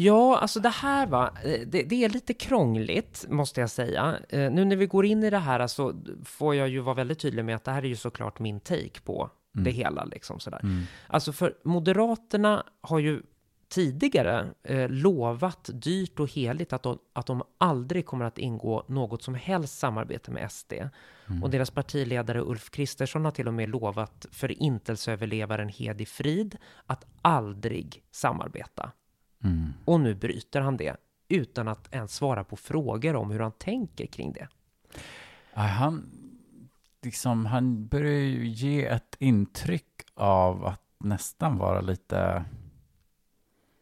Ja, alltså det här va, eh, det, det är lite krångligt måste jag säga. Eh, nu när vi går in i det här så får jag ju vara väldigt tydlig med att det här är ju såklart min take på det hela liksom sådär. Mm. Alltså för Moderaterna har ju tidigare eh, lovat dyrt och heligt att de, att de aldrig kommer att ingå något som helst samarbete med SD. Och deras partiledare Ulf Kristersson har till och med lovat förintelseöverlevaren Hedi Frid att aldrig samarbeta. Mm. Och nu bryter han det utan att ens svara på frågor om hur han tänker kring det. Ja, han, liksom, han börjar ju ge ett intryck av att nästan vara lite,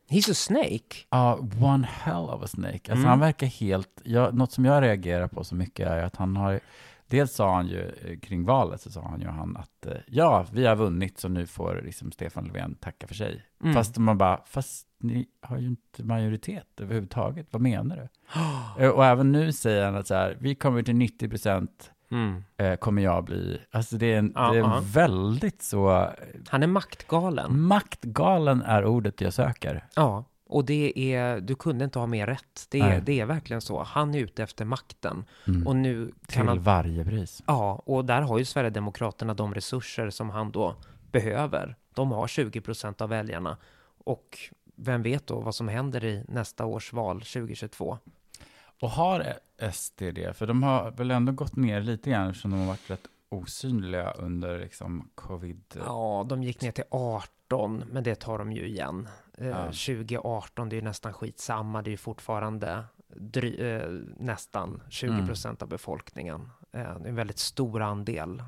He's a snake. ja, one hell of a snake. Alltså Mm. han verkar helt, jag, något som jag reagerar på så mycket är att han har, dels sa han ju eh, kring valet så sa han ju han att eh, ja, vi har vunnit så nu får liksom Stefan Löfven tacka för sig. Mm. Fast man bara, fast ni har ju inte majoritet överhuvudtaget, vad menar du? (gasps) Eh, Och även nu säger han att så här, vi kommer till 90 procent Mm. eh, kommer jag bli. Alltså det är en, Ja, det är en väldigt så, Han är maktgalen. maktgalen är ordet jag söker. Ja, och det är, du kunde inte ha mer rätt. Det är, det är verkligen så. Han är ute efter makten. Mm. Och nu kan Till han... varje pris. Ja, och där har ju Sverigedemokraterna de resurser som han då behöver. De har 20 procent av väljarna. Och vem vet då vad som händer i nästa års val 2022? Och har SD det? För de har väl ändå gått ner lite grann eftersom de har varit rätt osynliga under liksom covid. Ja, de gick ner till 18, men det tar de ju igen. Eh, Ja. 2018, det är ju nästan skitsamma. Det är ju fortfarande dry, eh, nästan 20 Mm. procent av befolkningen. Eh, det är en väldigt stor andel.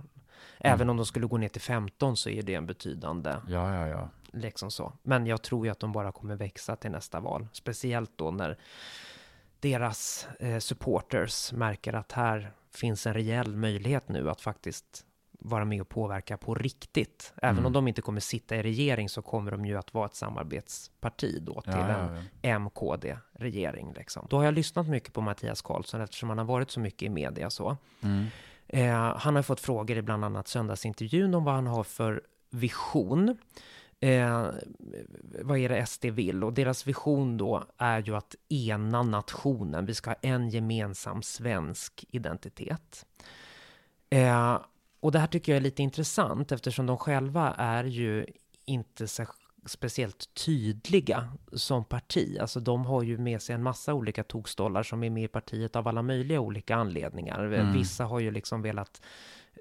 Även Mm. om de skulle gå ner till 15 så är det en betydande Ja, ja, ja. Liksom så. Men jag tror ju att de bara kommer växa till nästa val. Speciellt då när deras eh, supporters märker att här finns en rejäl möjlighet nu att faktiskt vara med och påverka på riktigt. Även Mm. om de inte kommer sitta i regering så kommer de ju att vara ett samarbetsparti då till ja, en ja, ja. MKD-regering. Liksom. Då har jag lyssnat mycket på Mattias Karlsson eftersom han har varit så mycket i media så. Mm. Eh, han har fått frågor i bland annat söndagsintervjun om vad han har för vision. Eh, vad är det SD vill? Och deras vision då är ju att ena nationen. Vi ska ha en gemensam svensk identitet. Eh, och det här tycker jag är lite intressant eftersom de själva är ju inte så speciellt tydliga som parti. Alltså de har ju med sig en massa olika tokstollar som är med i partiet av alla möjliga olika anledningar. Mm. Vissa har ju liksom velat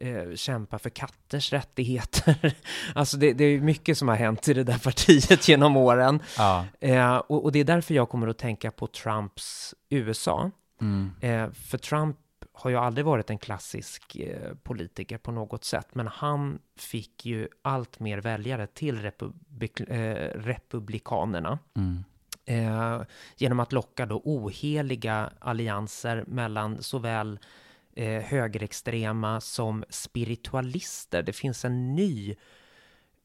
eh, kämpa för katters rättigheter. (laughs) alltså det, det är mycket som har hänt i det där partiet genom åren. ja. Eh, och, och det är därför jag kommer att tänka på Trumps USA. Mm. Eh, för Trump har ju aldrig varit en klassisk eh, politiker på något sätt, men han fick ju allt mer väljare till republik, eh, republikanerna. Mm. Genom att locka då oheliga allianser mellan såväl eh, högerextrema som spiritualister. Det finns en ny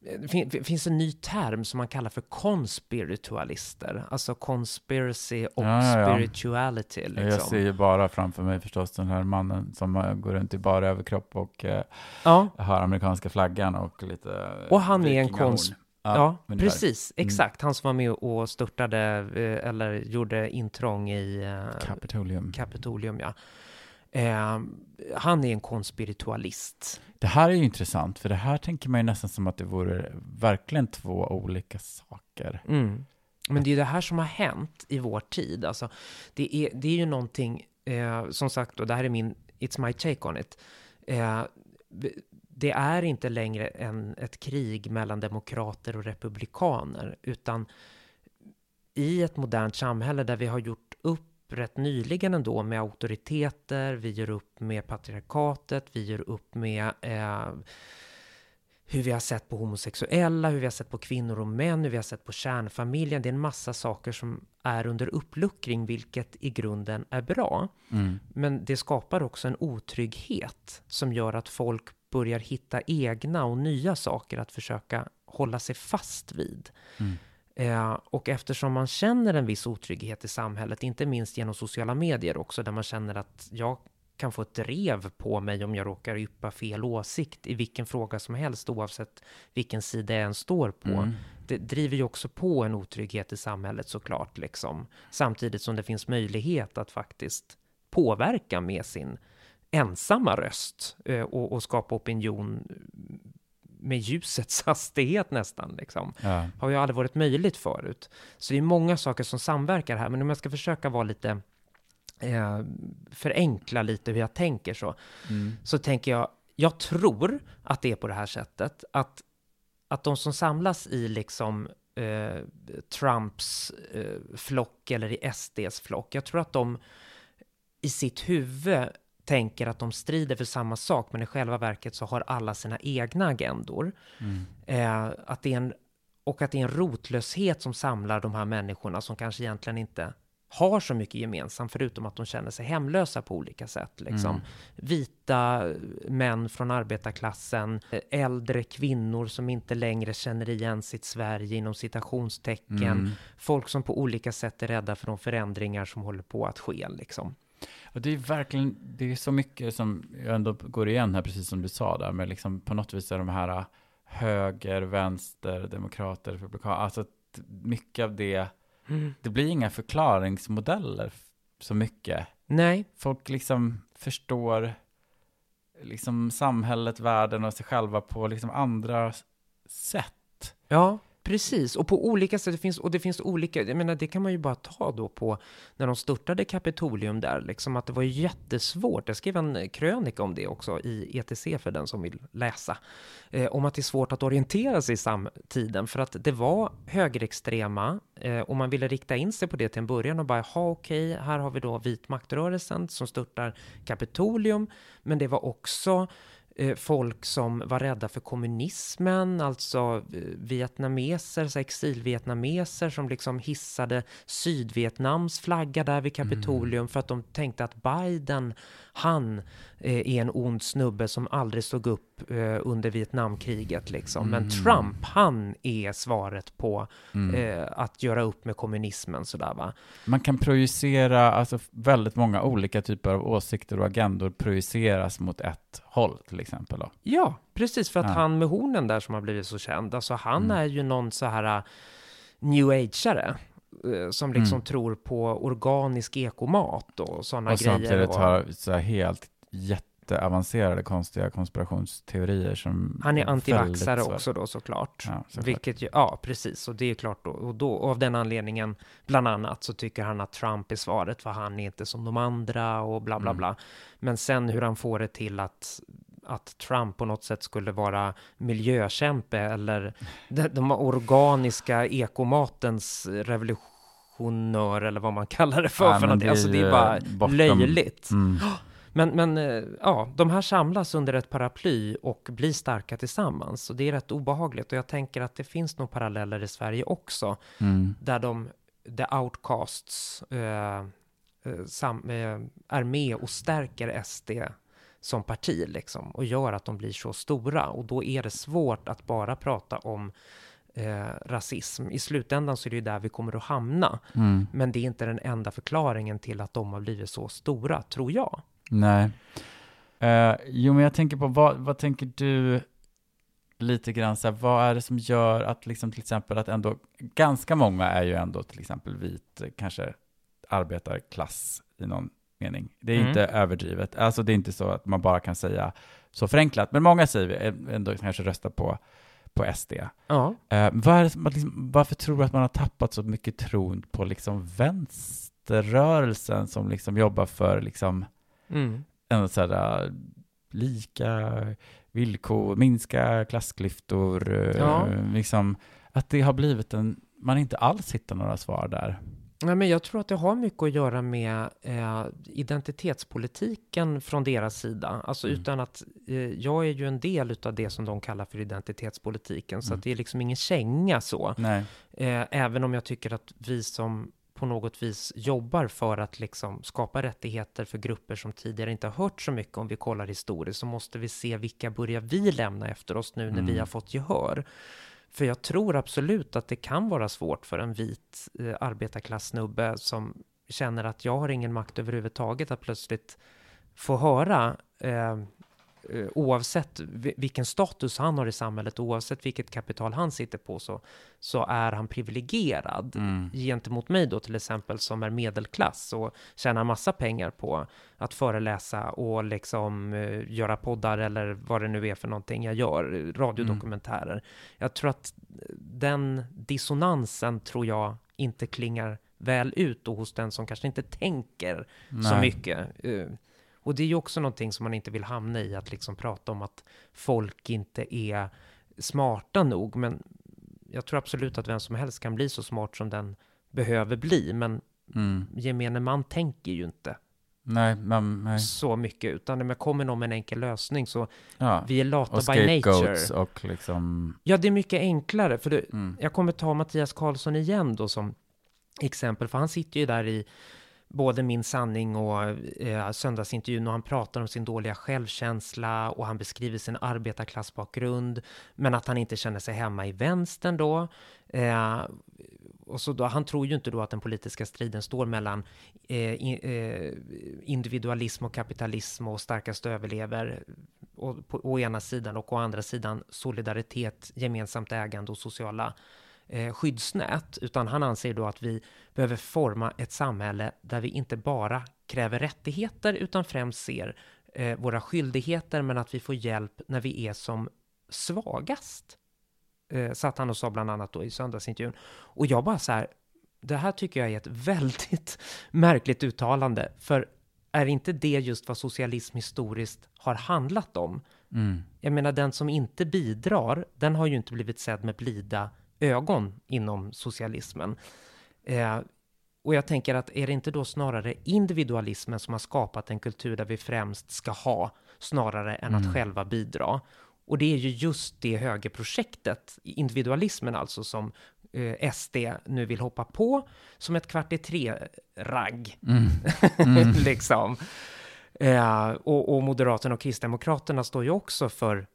eh, det fin- det finns en ny term som man kallar för conspiritualister, alltså conspiracy och Ja, ja, ja. spirituality. Liksom. Jag ser ju bara framför mig förstås den här mannen som eh, går runt i bara överkropp och eh, har amerikanska flaggan och lite Och han är en vikingahorn. kons- ja, precis, Mm. exakt. Han som var med och störtade eh, eller gjorde intrång i eh, Kapitolium. Kapitolium, ja. Eh, han är en konspiritualist. Det här är ju intressant, för det här tänker man ju nästan som att det vore verkligen två olika saker. Mm. Men det är ju det här som har hänt i vår tid. Alltså, det, är, det är ju någonting, eh, som sagt, och det här är min, it's my take on it. Eh, det är inte längre en, ett krig mellan demokrater och republikaner, utan i ett modernt samhälle där vi har gjort upp rätt nyligen ändå med auktoriteter, vi gör upp med patriarkatet, vi gör upp med eh, hur vi har sett på homosexuella, hur vi har sett på kvinnor och män, hur vi har sett på kärnfamiljen. Det är en massa saker som är under uppluckring, vilket i grunden är bra. Mm. Men det skapar också en otrygghet som gör att folk börjar hitta egna och nya saker att försöka hålla sig fast vid. Mm. Eh, och eftersom man känner en viss otrygghet i samhället, inte minst genom sociala medier också, där man känner att jag kan få ett drev på mig om jag råkar yppa fel åsikt i vilken fråga som helst, oavsett vilken sida jag än står på. Mm. Det driver ju också på en otrygghet i samhället såklart, liksom. Samtidigt som det finns möjlighet att faktiskt påverka med sin ensamma röst eh, och, och skapa opinion med ljusets (laughs) hastighet nästan, liksom Ja. har ju aldrig varit möjligt förut. Så det är många saker som samverkar här, men om jag ska försöka vara lite eh, förenkla lite hur jag tänker så, Mm. så tänker jag, jag tror att det är på det här sättet, att, att de som samlas i liksom eh, Trumps eh, flock eller i SDs flock, jag tror att de i sitt huvud tänker att de strider för samma sak, men i själva verket så har alla sina egna agendor. Mm. Eh, att det är en, och att det är en rotlöshet som samlar de här människorna som kanske egentligen inte har så mycket gemensamt, förutom att de känner sig hemlösa på olika sätt. Liksom. Mm. Vita män från arbetarklassen, eh, äldre kvinnor som inte längre känner igen sitt Sverige inom citationstecken, Mm. folk som på olika sätt är rädda för de förändringar som håller på att ske. Liksom. Och det är verkligen, det är så mycket som jag ändå går igen här, precis som du sa där, med liksom på något vis är de här äh, höger, vänster, demokrater, republikaner, alltså mycket av det, det blir inga förklaringsmodeller så mycket. Nej, Folk liksom förstår liksom samhället, världen och sig själva på liksom andra sätt. ja, Precis, och på olika sätt, det finns, och det finns olika, jag menar det kan man ju bara ta då på när de störtade Kapitolium där, liksom att det var jättesvårt, jag skrev en krönika om det också i ETC för den som vill läsa, eh, om att det är svårt att orientera sig i samtiden, för att det var högerextrema, eh, och man ville rikta in sig på det till en början och bara, ha okej, här har vi då vit maktrörelsen som störtar Kapitolium, men det var också folk som var rädda för kommunismen, alltså eh, vietnameser, så exilvietnameser som liksom hissade Sydvietnams flagga där vid Kapitolium för att de tänkte att Biden, han eh, är en ond snubbe som aldrig stod upp eh, under Vietnamkriget liksom. Men Trump, han är svaret på eh, att göra upp med kommunismen sådär va. Man kan projicera, alltså väldigt många olika typer av åsikter och agendor projiceras mot ett håll till exempel då. Ja, precis för att Ja. han med hornen där som har blivit så känd, alltså han Mm. är ju någon så här new ageare som liksom Mm. tror på organisk ekomat och sådana Och grejer. samtidigt och- har så helt jätteavancerade konstiga konspirationsteorier som Han är antivaxare också då såklart. Ja, såklart. Vilket ju, ja precis, och det är klart då, och då, och av den anledningen, bland annat, så tycker han att Trump är svaret, för han är inte som de andra och bla bla Mm. bla. Men sen hur han får det till att att Trump på något sätt skulle vara miljökämpe eller (laughs) de, de organiska ekomatens revolutionör eller vad man (laughs) kallar det för. Ja, för någonting. alltså det är bara eh, bortom- löjligt. Mm. (gasps) Men, men eh, ja, de här samlas under ett paraply och blir starka tillsammans. Och det är rätt obehagligt. Och jag tänker att det finns nog paralleller i Sverige också. Mm. Där de, the outcasts, eh, eh, sam, eh, är med och stärker SD som parti liksom. Och gör att de blir så stora. Och då är det svårt att bara prata om eh, rasism. I slutändan så är det ju där vi kommer att hamna. Mm. Men det är inte den enda förklaringen till att de har blivit så stora, tror jag. Nej. Eh, jo, men jag tänker på, vad, vad tänker du lite grann så här, vad är det som gör att liksom till exempel att ändå, ganska många är ju ändå till exempel vit, eh, kanske arbetarklass i någon mening. Det är Mm. inte överdrivet, alltså det är inte så att man bara kan säga så förenklat, men många säger vi eh, ändå kanske röstar på, på SD. Ja. Eh, att liksom, varför tror du att man har tappat så mycket tron på liksom vänsterrörelsen som liksom jobbar för liksom Mm. en så här, äh, lika villkor, minska klassklyftor, eh, Ja. liksom att det har blivit en, man inte alls hittar några svar där. Nej, men jag tror att det har mycket att göra med eh, identitetspolitiken från deras sida. Alltså Mm. utan att, eh, jag är ju en del av det som de kallar för identitetspolitiken, så Mm. att det är liksom ingen känga så. Eh, även om jag tycker att vi som på något vis jobbar för att liksom skapa rättigheter för grupper som tidigare inte har hört så mycket om vi kollar historiskt, så måste vi se vilka börjar vi lämna efter oss nu när vi Mm. har fått gehör. För jag tror absolut att det kan vara svårt för en vit eh, arbetarklassnubbe som känner att jag har ingen makt överhuvudtaget att plötsligt få höra eh, oavsett vi- vilken status han har i samhället, oavsett vilket kapital han sitter på, så, så är han privilegierad Mm. gentemot mig då till exempel som är medelklass och tjänar massa pengar på att föreläsa och liksom eh, göra poddar eller vad det nu är för någonting jag gör, eh, radiodokumentärer. Jag tror att den dissonansen tror jag inte klingar väl ut och hos den som kanske inte tänker så Nej. mycket. Eh, Och det är ju också någonting som man inte vill hamna i, att liksom prata om att folk inte är smarta nog. Men jag tror absolut att vem som helst kan bli så smart som den behöver bli. Men Mm. gemene man tänker ju inte Nej, men, nej. så mycket, utan när man kommer någon med en enkel lösning så Ja. vi är lata Och by nature. och liksom, Ja, det är mycket enklare, för det, mm. jag kommer ta Mattias Karlsson igen då som exempel, för han sitter ju där i både Min sanning och eh, söndagsintervjun och han pratar om sin dåliga självkänsla och han beskriver sin arbetarklassbakgrund, men att han inte känner sig hemma i vänstern då. Eh, och så då, han tror ju inte då att den politiska striden står mellan eh, in, eh, individualism och kapitalism och starkast överlever och, på, å ena sidan och å andra sidan solidaritet, gemensamt ägande och sociala eh, skyddsnät, utan han anser då att vi behöver forma ett samhälle där vi inte bara kräver rättigheter utan främst ser eh, våra skyldigheter men att vi får hjälp när vi är som svagast. eh, satt han och sa bland annat då i söndagsintervjun. Och jag bara så här, det här tycker jag är ett (laughs) väldigt märkligt uttalande, för är inte det just vad socialism historiskt har handlat om? Mm. Jag menar, den som inte bidrar, den har ju inte blivit sedd med blida ögon inom socialismen. Eh, och jag tänker att är det inte då snarare individualismen som har skapat en kultur där vi främst ska ha, snarare än att själva bidra? Och det är ju just det högerprojektet, individualismen alltså, som eh, SD nu vill hoppa på som ett kvart i tre-ragg. (laughs) liksom. Eh, och, och Moderaterna och Kristdemokraterna står ju också för,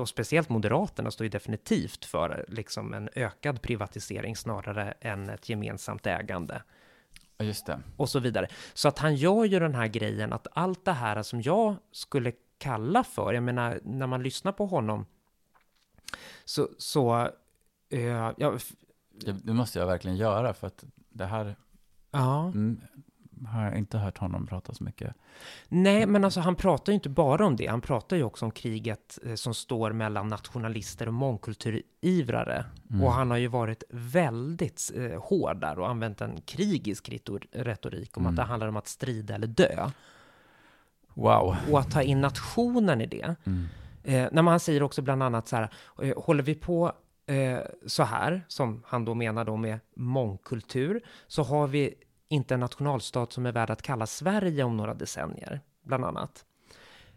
och speciellt Moderaterna står ju definitivt för liksom en ökad privatisering snarare än ett gemensamt ägande just det. och så vidare. Så att han gör ju den här grejen att allt det här som jag skulle kalla för, jag menar när man lyssnar på honom så, så eh, ja, Det, det måste jag verkligen göra för att det här ja. mm, har jag inte hört honom prata så mycket. Nej, men alltså han pratar ju inte bara om det. Han pratar ju också om kriget eh, som står mellan nationalister och mångkulturivrare. Och han har ju varit väldigt eh, hård där och använt en krigisk retor- retorik om att det handlar om att strida eller dö. Wow. Och att ta in nationen i det. Eh, när man säger också bland annat så här, eh, håller vi på eh, så här, som han då menar då med mångkultur, så har vi inte en nationalstat som är värd att kalla Sverige om några decennier, bland annat.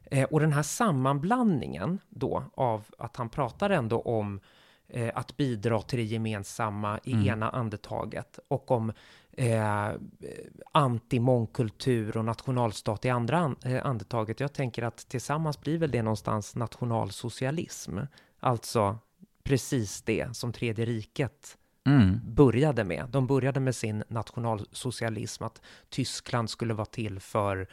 Eh, och den här sammanblandningen då av att han pratar ändå om eh, att bidra till det gemensamma i ena andetaget och om eh, anti-mångkultur och nationalstat i andra an- eh, andetaget. Jag tänker att tillsammans blir väl det någonstans nationalsocialism. Alltså precis det som Tredje riket Mm. började med. De började med sin nationalsocialism, att Tyskland skulle vara till för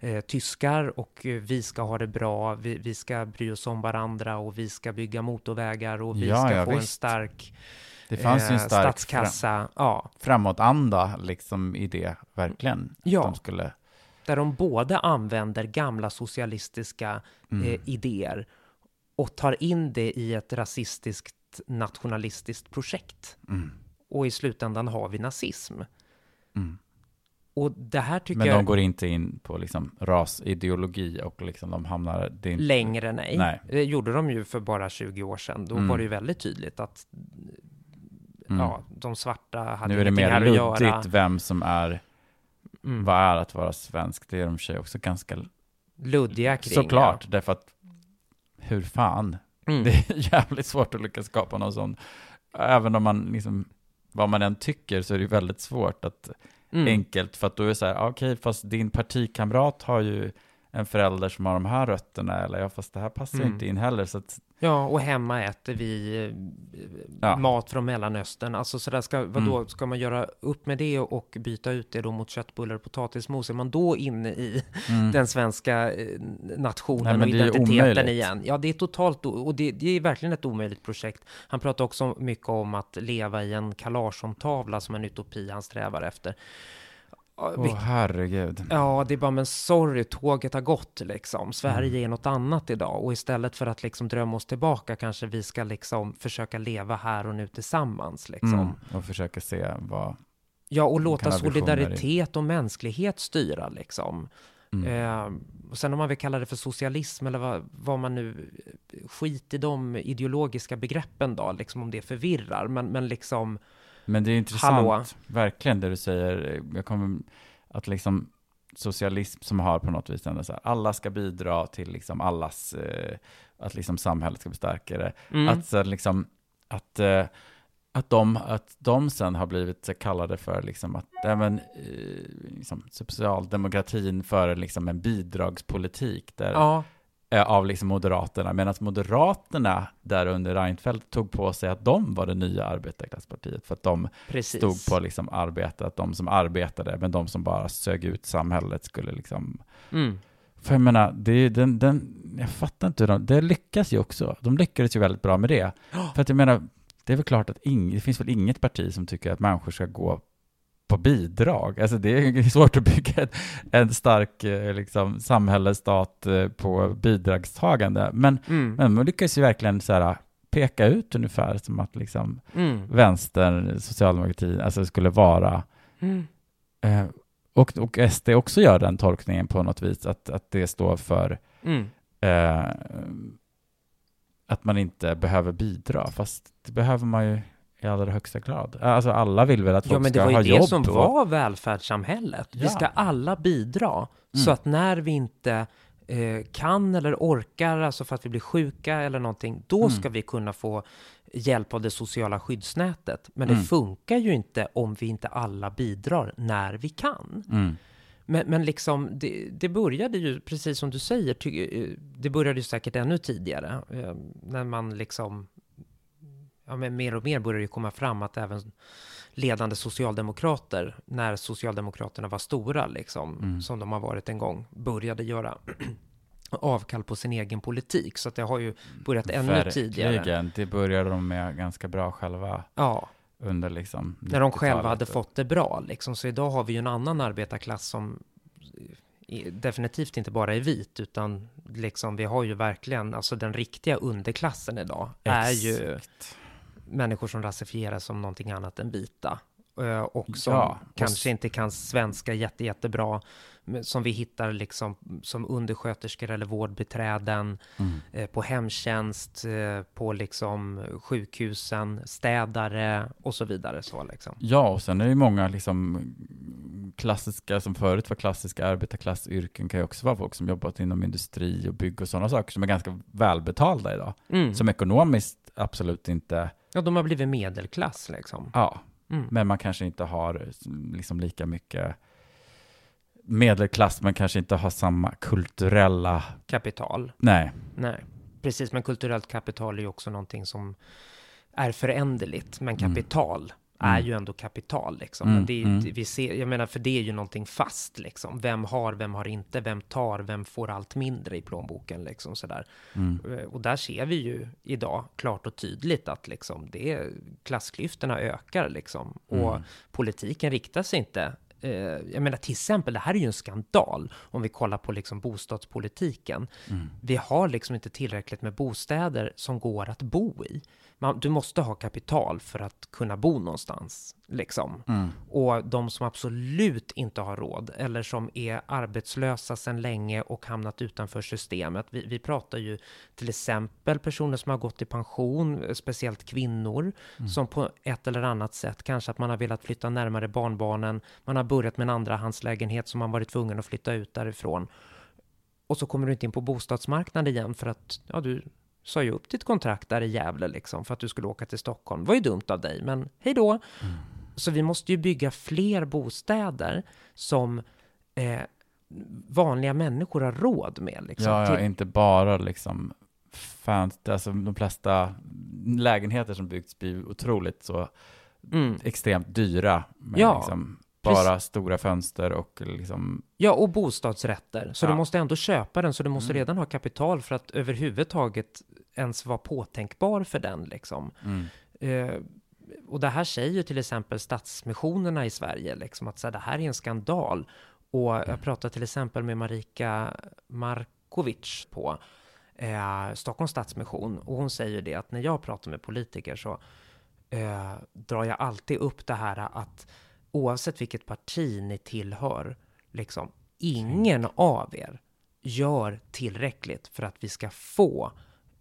eh, tyskar och eh, vi ska ha det bra, vi, vi ska bry oss om varandra och vi ska bygga motorvägar och vi Ja, ska ja, få en visst. stark, Det fanns ju en eh, stark fram, statskassa. Ja, framåtanda liksom i det, verkligen. Ja. De skulle, där de både använder gamla socialistiska Mm. eh, idéer och tar in det i ett rasistiskt nationalistiskt projekt. mm. Och i slutändan har vi nazism. Mm. Och det här tycker Men jag... de går inte in på liksom rasideologi och liksom de hamnar... Det är inte, Längre nej. Nej. Det gjorde de ju för bara 20 år sedan. Då Mm. var det ju väldigt tydligt att Mm. ja, de svarta hade Nu är det ingenting mer här att göra. luddigt vem som är, Mm. vad är att vara svensk? Det är de sig också ganska Luddiga kring. Såklart, därför att hur fan? Mm. Det är (laughs) jävligt svårt att lyckas skapa någon sån. Även om man liksom, vad man än tycker så är det väldigt svårt att Mm. enkelt, för att då är det så här, ah, okej, fast din partikamrat har ju en förälder som har de här rötterna, eller ja, fast det här passar Mm. inte in heller, så att, Ja, och hemma äter vi eh, Ja. mat från Mellanöstern. Alltså så där ska, vadå, Mm. ska man göra upp med det och byta ut det då mot köttbullar och potatismos? Är man då inne i mm. den svenska eh, nationen Nej, och identiteten igen? Ja, det är totalt, och det, det är verkligen ett omöjligt projekt. Han pratar också mycket om att leva i en Larsson-tavla som en utopi han strävar efter. Åh vi- herregud. Ja, det är bara, men sorry, tåget har gått liksom. Sverige Mm. är något annat idag. Och istället för att liksom drömma oss tillbaka kanske vi ska liksom försöka leva här och nu tillsammans liksom. Mm. Och försöka se vad, Ja, och låta i. solidaritet och mänsklighet styra liksom. mm. Eh, och sen om man vill kalla det för socialism eller vad, vad man nu, skit i de ideologiska begreppen då, liksom om det förvirrar. Men, men liksom, Men det är intressant, Hallå. verkligen det du säger. Jag kommer, att liksom socialism som har på något vis ändå så här, alla ska bidra till liksom allas, eh, att liksom samhället ska bli starkare. mm, Att så liksom, att, eh, att, de, att de sen har blivit kallade för liksom att, även eh, liksom socialdemokratin för liksom en bidragspolitik där, ja, av liksom Moderaterna, medan Moderaterna där under Reinfeldt tog på sig att de var det nya arbetarklasspartiet, för att de precis. stod på liksom arbete, att de som arbetade, men de som bara sög ut samhället skulle liksom... Mm. För jag menar, det är den, den, jag fattar inte hur de, det lyckas ju också. De lyckades ju väldigt bra med det. För att jag menar, det är väl klart att ing, det finns väl inget parti som tycker att människor ska gå på bidrag. Alltså det är (laughs) svårt att bygga ett, en stark eh, liksom, samhälle, stat eh, på bidragstagande. Men, Mm. men man lyckas ju verkligen så här, peka ut ungefär som att liksom Mm. vänstern, socialdemokratin, alltså skulle vara Mm. eh, och, och SD också gör den tolkningen på något vis, att, att det står för Mm. eh, att man inte behöver bidra, fast det behöver man ju i allra högsta grad. Alltså alla vill väl att folk Ja, men det ska var ha ju det jobb som och- var välfärdssamhället. Vi Ja. ska alla bidra. Så Mm. att när vi inte eh, kan eller orkar, alltså för att vi blir sjuka eller någonting, då Mm. ska vi kunna få hjälp av det sociala skyddsnätet. Men det Mm. funkar ju inte om vi inte alla bidrar när vi kan. Mm. Men, men liksom, det, det började ju, precis som du säger, eh, det började ju säkert ännu tidigare. eh, När man liksom, ja men mer och mer började det komma fram att även ledande socialdemokrater, när socialdemokraterna var stora liksom, Mm. som de har varit en gång, började göra (clears throat) avkall på sin egen politik. Så att det har ju börjat ännu tidigare. Verkligen. Det började de med ganska bra själva Ja, under liksom när de själva 90-talet. hade fått det bra. Liksom. Så idag har vi ju en annan arbetarklass som definitivt inte bara är vit, utan liksom vi har ju verkligen, alltså den riktiga underklassen idag är ju Exakt. Människor som rasifieras som någonting annat än vita. Eh, Och som Ja, och kanske inte kan svenska jätte, jättebra, som vi hittar liksom som undersköterskor eller vårdbiträden, Mm. eh, på hemtjänst, eh, på liksom sjukhusen, städare och så vidare. Så liksom. Ja, och sen är det ju många liksom klassiska, som förut var klassiska arbetarklassyrken, kan ju också vara folk som jobbat inom industri och bygg och sådana saker som är ganska välbetalda idag. Mm. Som ekonomiskt absolut inte, Ja, de har blivit medelklass liksom. ja, Mm. men man kanske inte har liksom lika mycket medelklass, men kanske inte har samma kulturella, Kapital. nej, Nej, precis. Men kulturellt kapital är ju också någonting som är föränderligt. Men Mm. Kapital är Mm. ju ändå kapital liksom. Mm, det, mm. vi ser, jag menar, för det är ju någonting fast liksom. Vem har, vem har inte, vem tar, vem får allt mindre i plånboken liksom sådär. mm. Eh, Och där ser vi ju idag klart och tydligt att liksom det klassklyftorna ökar liksom. Och Mm. politiken riktar sig inte eh, jag menar till exempel, det här är ju en skandal om vi kollar på liksom bostadspolitiken. Mm. Vi har liksom inte tillräckligt med bostäder som går att bo i. Man, du måste ha kapital för att kunna bo någonstans. Liksom. Mm. Och de som absolut inte har råd, eller som är arbetslösa sedan länge och hamnat utanför systemet. Vi, vi pratar ju till exempel personer som har gått i pension, speciellt kvinnor, som på ett eller annat sätt, kanske att man har velat flytta närmare barnbarnen, man har börjat med en andrahandslägenhet som man varit tvungen att flytta ut därifrån. Och så kommer du inte in på bostadsmarknaden igen för att ja, du sa ju upp ditt kontrakt där i Gävle liksom för att du skulle åka till Stockholm. Det var ju dumt av dig, men hej då. Så vi måste ju bygga fler bostäder som eh, vanliga människor har råd med. Liksom, Ja, ja, till- inte bara liksom fans, alltså de flesta lägenheter som byggts blir otroligt så mm. extremt dyra. Med Ja, liksom bara stora fönster och liksom, Ja, och bostadsrätter. Så Ja. du måste ändå köpa den, så du måste Mm. redan ha kapital för att överhuvudtaget ens vara påtänkbar för den. Liksom. mm, Eh, och det här säger ju till exempel stadsmissionerna i Sverige, liksom, att så här, det här är en skandal. Och Mm. jag pratade till exempel med Marika Markovic på eh, Stockholms Stadsmission. Och hon säger det att när jag pratar med politiker så eh, drar jag alltid upp det här att oavsett vilket parti ni tillhör, liksom, ingen av er gör tillräckligt för att vi ska få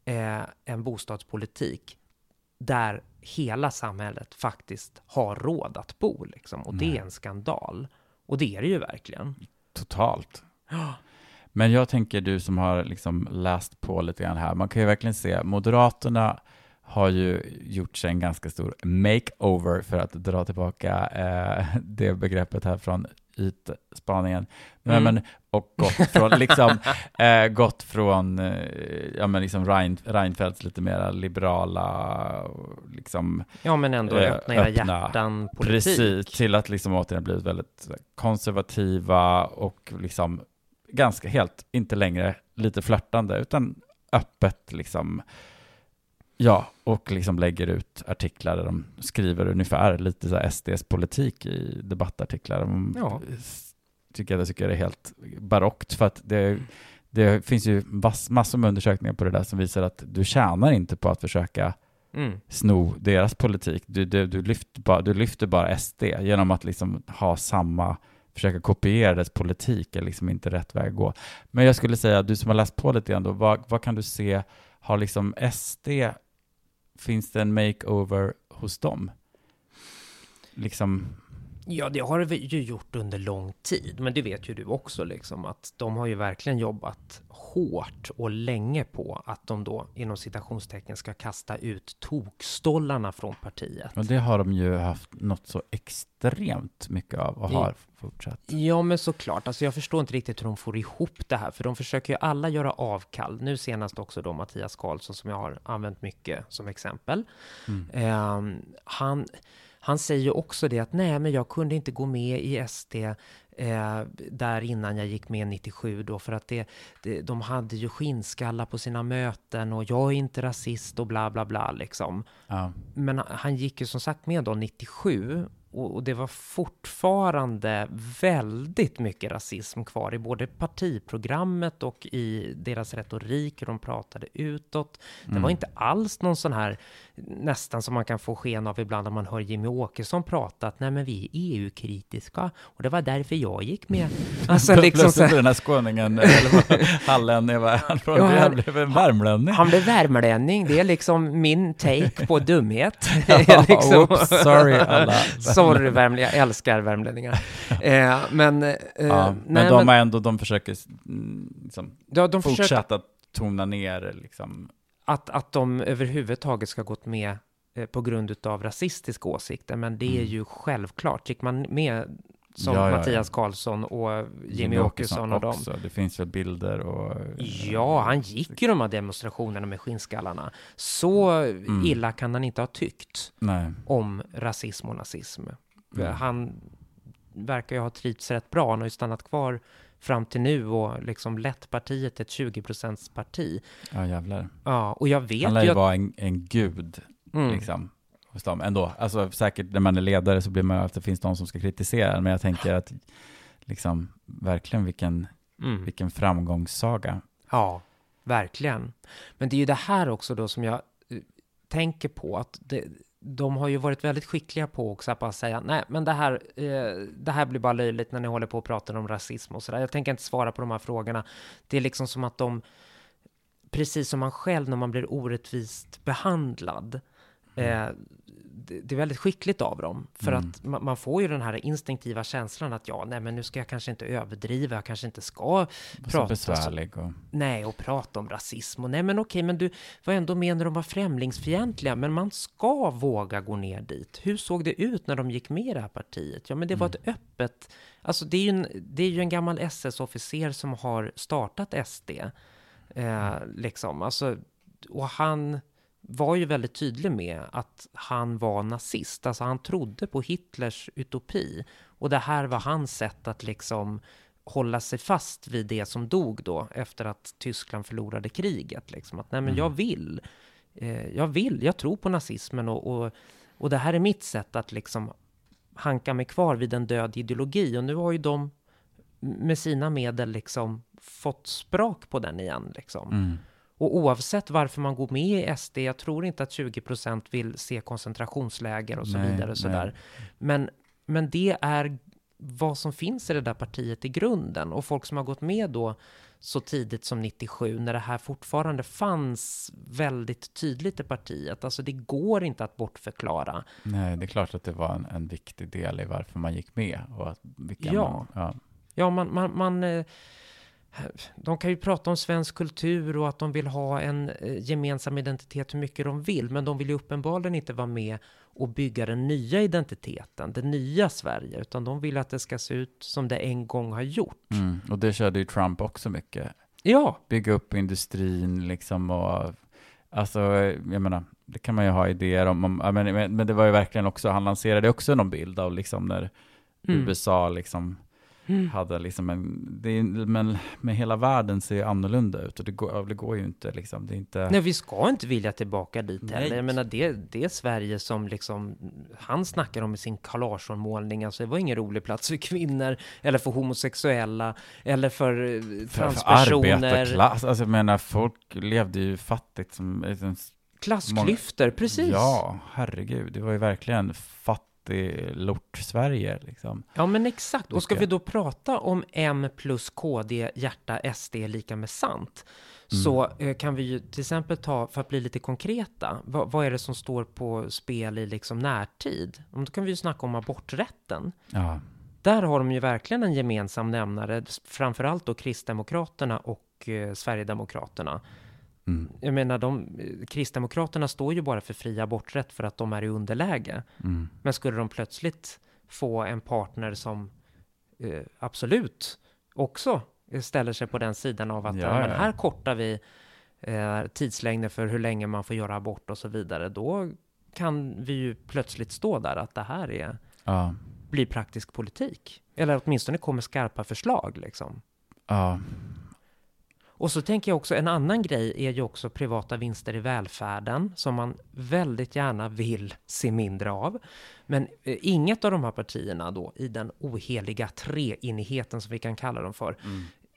eh, en bostadspolitik där hela samhället faktiskt har råd att bo. Liksom. Och det Nej. är en skandal. Och det är det ju verkligen. totalt. Men jag tänker du som har liksom läst på lite grann här, man kan ju verkligen se, Moderaterna har ju gjort sig en ganska stor makeover för att dra tillbaka eh, det begreppet här från ytspaningen. Men, Mm. men, och gått från, (laughs) liksom, eh, gått från eh, ja, men liksom Rein, Reinfeldts lite mera liberala, liksom, Ja, men ändå Eh, öppna era öppna. hjärtan politik. Precis, till att liksom återigen blivit väldigt konservativa och liksom ganska helt, inte längre lite flörtande, utan öppet liksom, ja, och liksom lägger ut artiklar där de skriver ungefär lite så SDs politik i debattartiklar. De Ja. tycker jag, tycker det är helt barockt, för att det, det finns ju mass, massor med undersökningar på det där som visar att du tjänar inte på att försöka Mm. sno deras politik. Du, du, du, lyfter bara, du lyfter bara SD genom att liksom ha samma, försöka kopiera dess politik är liksom inte rätt väg att gå. Men jag skulle säga, du som har läst på lite grann då, vad, vad kan du se, har liksom SD, finns det en makeover hos dem? Liksom, Ja, det har vi ju gjort under lång tid, men det vet ju du också liksom att de har ju verkligen jobbat hårt och länge på att de då inom citationstecken ska kasta ut tokstollarna från partiet. och det har de ju haft något så extremt mycket av och har fortsatt. Ja, men såklart. Alltså jag förstår inte riktigt hur de får ihop det här, för de försöker ju alla göra avkall. Nu senast också då Mattias Karlsson som jag har använt mycket som exempel. Mm. Ehm, han, han säger ju också det att nej, men jag kunde inte gå med i SD eh, där innan jag gick med 97 då, för att det, det, de hade ju skinnskallar på sina möten och jag är inte rasist och bla bla bla liksom. Ja. Men han gick ju som sagt med då 97 och, det var fortfarande väldigt mycket rasism kvar i både partiprogrammet och i deras retorik, hur de pratade utåt. Det Mm. var inte alls någon sån här, nästan som man kan få sken av ibland när man hör Jimmy Åkesson prata, att nej men vi är EU-kritiska och det var därför jag gick med. (laughs) Alltså liksom så Plötsligt är den här skåningen, (laughs) eller vad han Ja, han- blev en värmlänning. han blev värmlänning, det är liksom min take på dumhet. (laughs) Ja, liksom. oops, sorry alla. Sorry värmlänningar, jag älskar värmlänningar. Eh, men, eh, Ja, men nej, de men ändå, de försöker mm, liksom, ja, de försöker fortsätta tona ner liksom. Att, att de överhuvudtaget ska gått med eh, på grund av rasistiska åsikter, men det är Mm. ju självklart. Gick man med som Ja, ja. Mattias Karlsson och Jimmy, Åkesson och dem. också. Det finns väl bilder och... Ja, han gick ju de här demonstrationerna med skinnskallarna. Så Mm. illa kan han inte ha tyckt Nej. om rasism och nazism. Mm. Han verkar ju ha trivts rätt bra. Han har ju stannat kvar fram till nu och liksom lett partiet till ett 20 parti. Ja, jävlar. Ja, och jag vet Han lär ju att... vara en, en gud, Mm, liksom, hos dem ändå. Alltså säkert när man är ledare så blir man att det finns de som ska kritisera en, men jag tänker att liksom, verkligen vilken, mm. vilken framgångssaga. Ja, verkligen. Men det är ju det här också då som jag eh, tänker på att det, de har ju varit väldigt skickliga på också att bara säga nej, men det här, eh, det här blir bara löjligt när ni håller på och pratar om rasism och sådär. Jag tänker inte svara på de här frågorna. Det är liksom som att de, precis som man själv när man blir orättvist behandlad, eh, det, det är väldigt skickligt av dem. För Mm. att man, man får ju den här instinktiva känslan att ja, nej, men nu ska jag kanske inte överdriva, jag kanske inte ska Så Prata besvärlig och... Nej, och prata om rasism och nej, men okej, men du var ändå med när de var främlingsfientliga, men man ska våga gå ner dit. Hur såg det ut när de gick med i det här partiet? Ja, men det var ett öppet, alltså det är ju en, det är ju en gammal SS-officer som har startat SD, eh, liksom, alltså, och han var ju väldigt tydlig med att han var nazist, alltså han trodde på Hitlers utopi, och det här var hans sätt att liksom hålla sig fast vid det som dog då efter att Tyskland förlorade kriget. Liksom. Att nej, men jag vill, eh, jag vill, jag tror på nazismen och, och, och det här är mitt sätt att liksom hanka mig kvar vid en död ideologi. Och nu har ju de med sina medel liksom fått sprak på den igen. Liksom. Mm. Och oavsett varför man går med i SD, jag tror inte att 20% vill se koncentrationsläger och så Nej, vidare. Och så nej. där. Men, men det är vad som finns i det där partiet i grunden. Och folk som har gått med då så tidigt som 97, när det här fortfarande fanns väldigt tydligt i partiet. Alltså det går inte att bortförklara. Nej, det är klart att det var en, en viktig del i varför man gick med och att, vilka Ja. man, ja. Ja, man, man, man eh, de kan ju prata om svensk kultur och att de vill ha en eh, gemensam identitet hur mycket de vill, men de vill ju uppenbarligen inte vara med och bygga den nya identiteten, det nya Sverige, utan de vill att det ska se ut som det en gång har gjort. Mm. Och det körde ju Trump också mycket. Ja, Bygga upp industrin liksom och alltså, jag menar, det kan man ju ha idéer om, om men, men det var ju verkligen också, han lanserade också någon bild av liksom när Mm. USA liksom hade liksom en, det men med hela världen ser ju annorlunda ut och det går, det går ju inte liksom, det är inte, nej, vi ska inte vilja tillbaka dit Nej. heller. Jag menar, det, det är Sverige som liksom, han snackar om i sin Carl målning alltså det var ingen rolig plats för kvinnor, eller för homosexuella, eller för eh, för, för transpersoner. arbetarklass, alltså jag menar folk levde ju fattigt som, som Klassklyftor, precis. Ja, herregud. Det var ju verkligen fattiglort-Sverige liksom. Ja, men exakt. Och ska vi då prata om M plus KD, hjärta, SD lika med sant, Mm. så eh, kan vi ju till exempel ta, för att bli lite konkreta, vad, vad är det som står på spel i liksom närtid? Då kan vi ju snacka om aborträtten. Ja. Där har de ju verkligen en gemensam nämnare, framförallt då Kristdemokraterna och eh, Sverigedemokraterna. Mm. Jag menar, de, eh, Kristdemokraterna står ju bara för fri aborträtt för att de är i underläge. Mm. Men skulle de plötsligt få en partner som eh, absolut också ställer sig på den sidan av att Ja, ja, här kortar vi eh, tidslängder för hur länge man får göra abort och så vidare, då kan vi ju plötsligt stå där att det här är, Ja. blir praktisk politik. Eller åtminstone kommer skarpa förslag liksom. Ja. Och så tänker jag också, en annan grej är ju också privata vinster i välfärden som man väldigt gärna vill se mindre av. Men eh, inget av de här partierna då i den oheliga treenigheten som vi kan kalla dem för,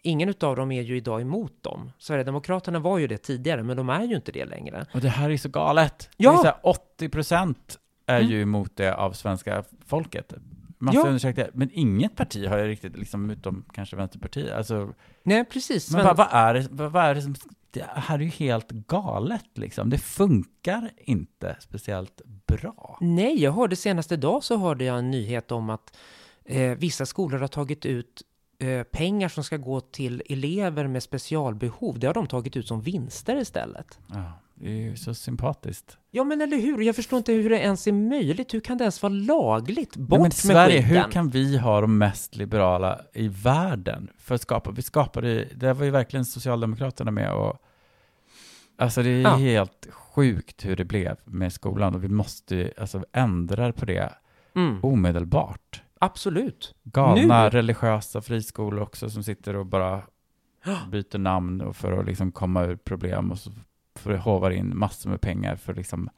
ingen av dem är ju idag emot dem. Sverigedemokraterna var ju det tidigare, men de är ju inte det längre. Och det här är så galet. Ja. Det är så här 80 procent är Mm. ju emot det av svenska folket. Massa Ja. undersökningar. Men inget parti har ju riktigt, liksom, utom kanske Vänsterpartiet. Alltså, Nej, precis. men vad, vad, är det, vad, vad är det som... Det här är ju helt galet liksom. Det funkar inte speciellt bra. Nej, jag hörde senaste idag så hörde jag en nyhet om att eh, vissa skolor har tagit ut eh, pengar som ska gå till elever med specialbehov. Det har de tagit ut som vinster istället. Ja, det är ju så sympatiskt. Ja, men eller hur? Jag förstår inte hur det ens är möjligt. Hur kan det ens vara lagligt? Bort Nej, men med Sverige, skiten. hur kan vi ha de mest liberala i världen? För att skapa, vi skapade, det var ju verkligen Socialdemokraterna med och Alltså det är Ja. helt sjukt hur det blev med skolan och vi måste ju alltså ändra på det Mm, omedelbart. absolut. Galna Nu? religiösa friskolor också som sitter och bara byter namn och för att liksom komma ur problem och så får det hovar in massor med pengar för att liksom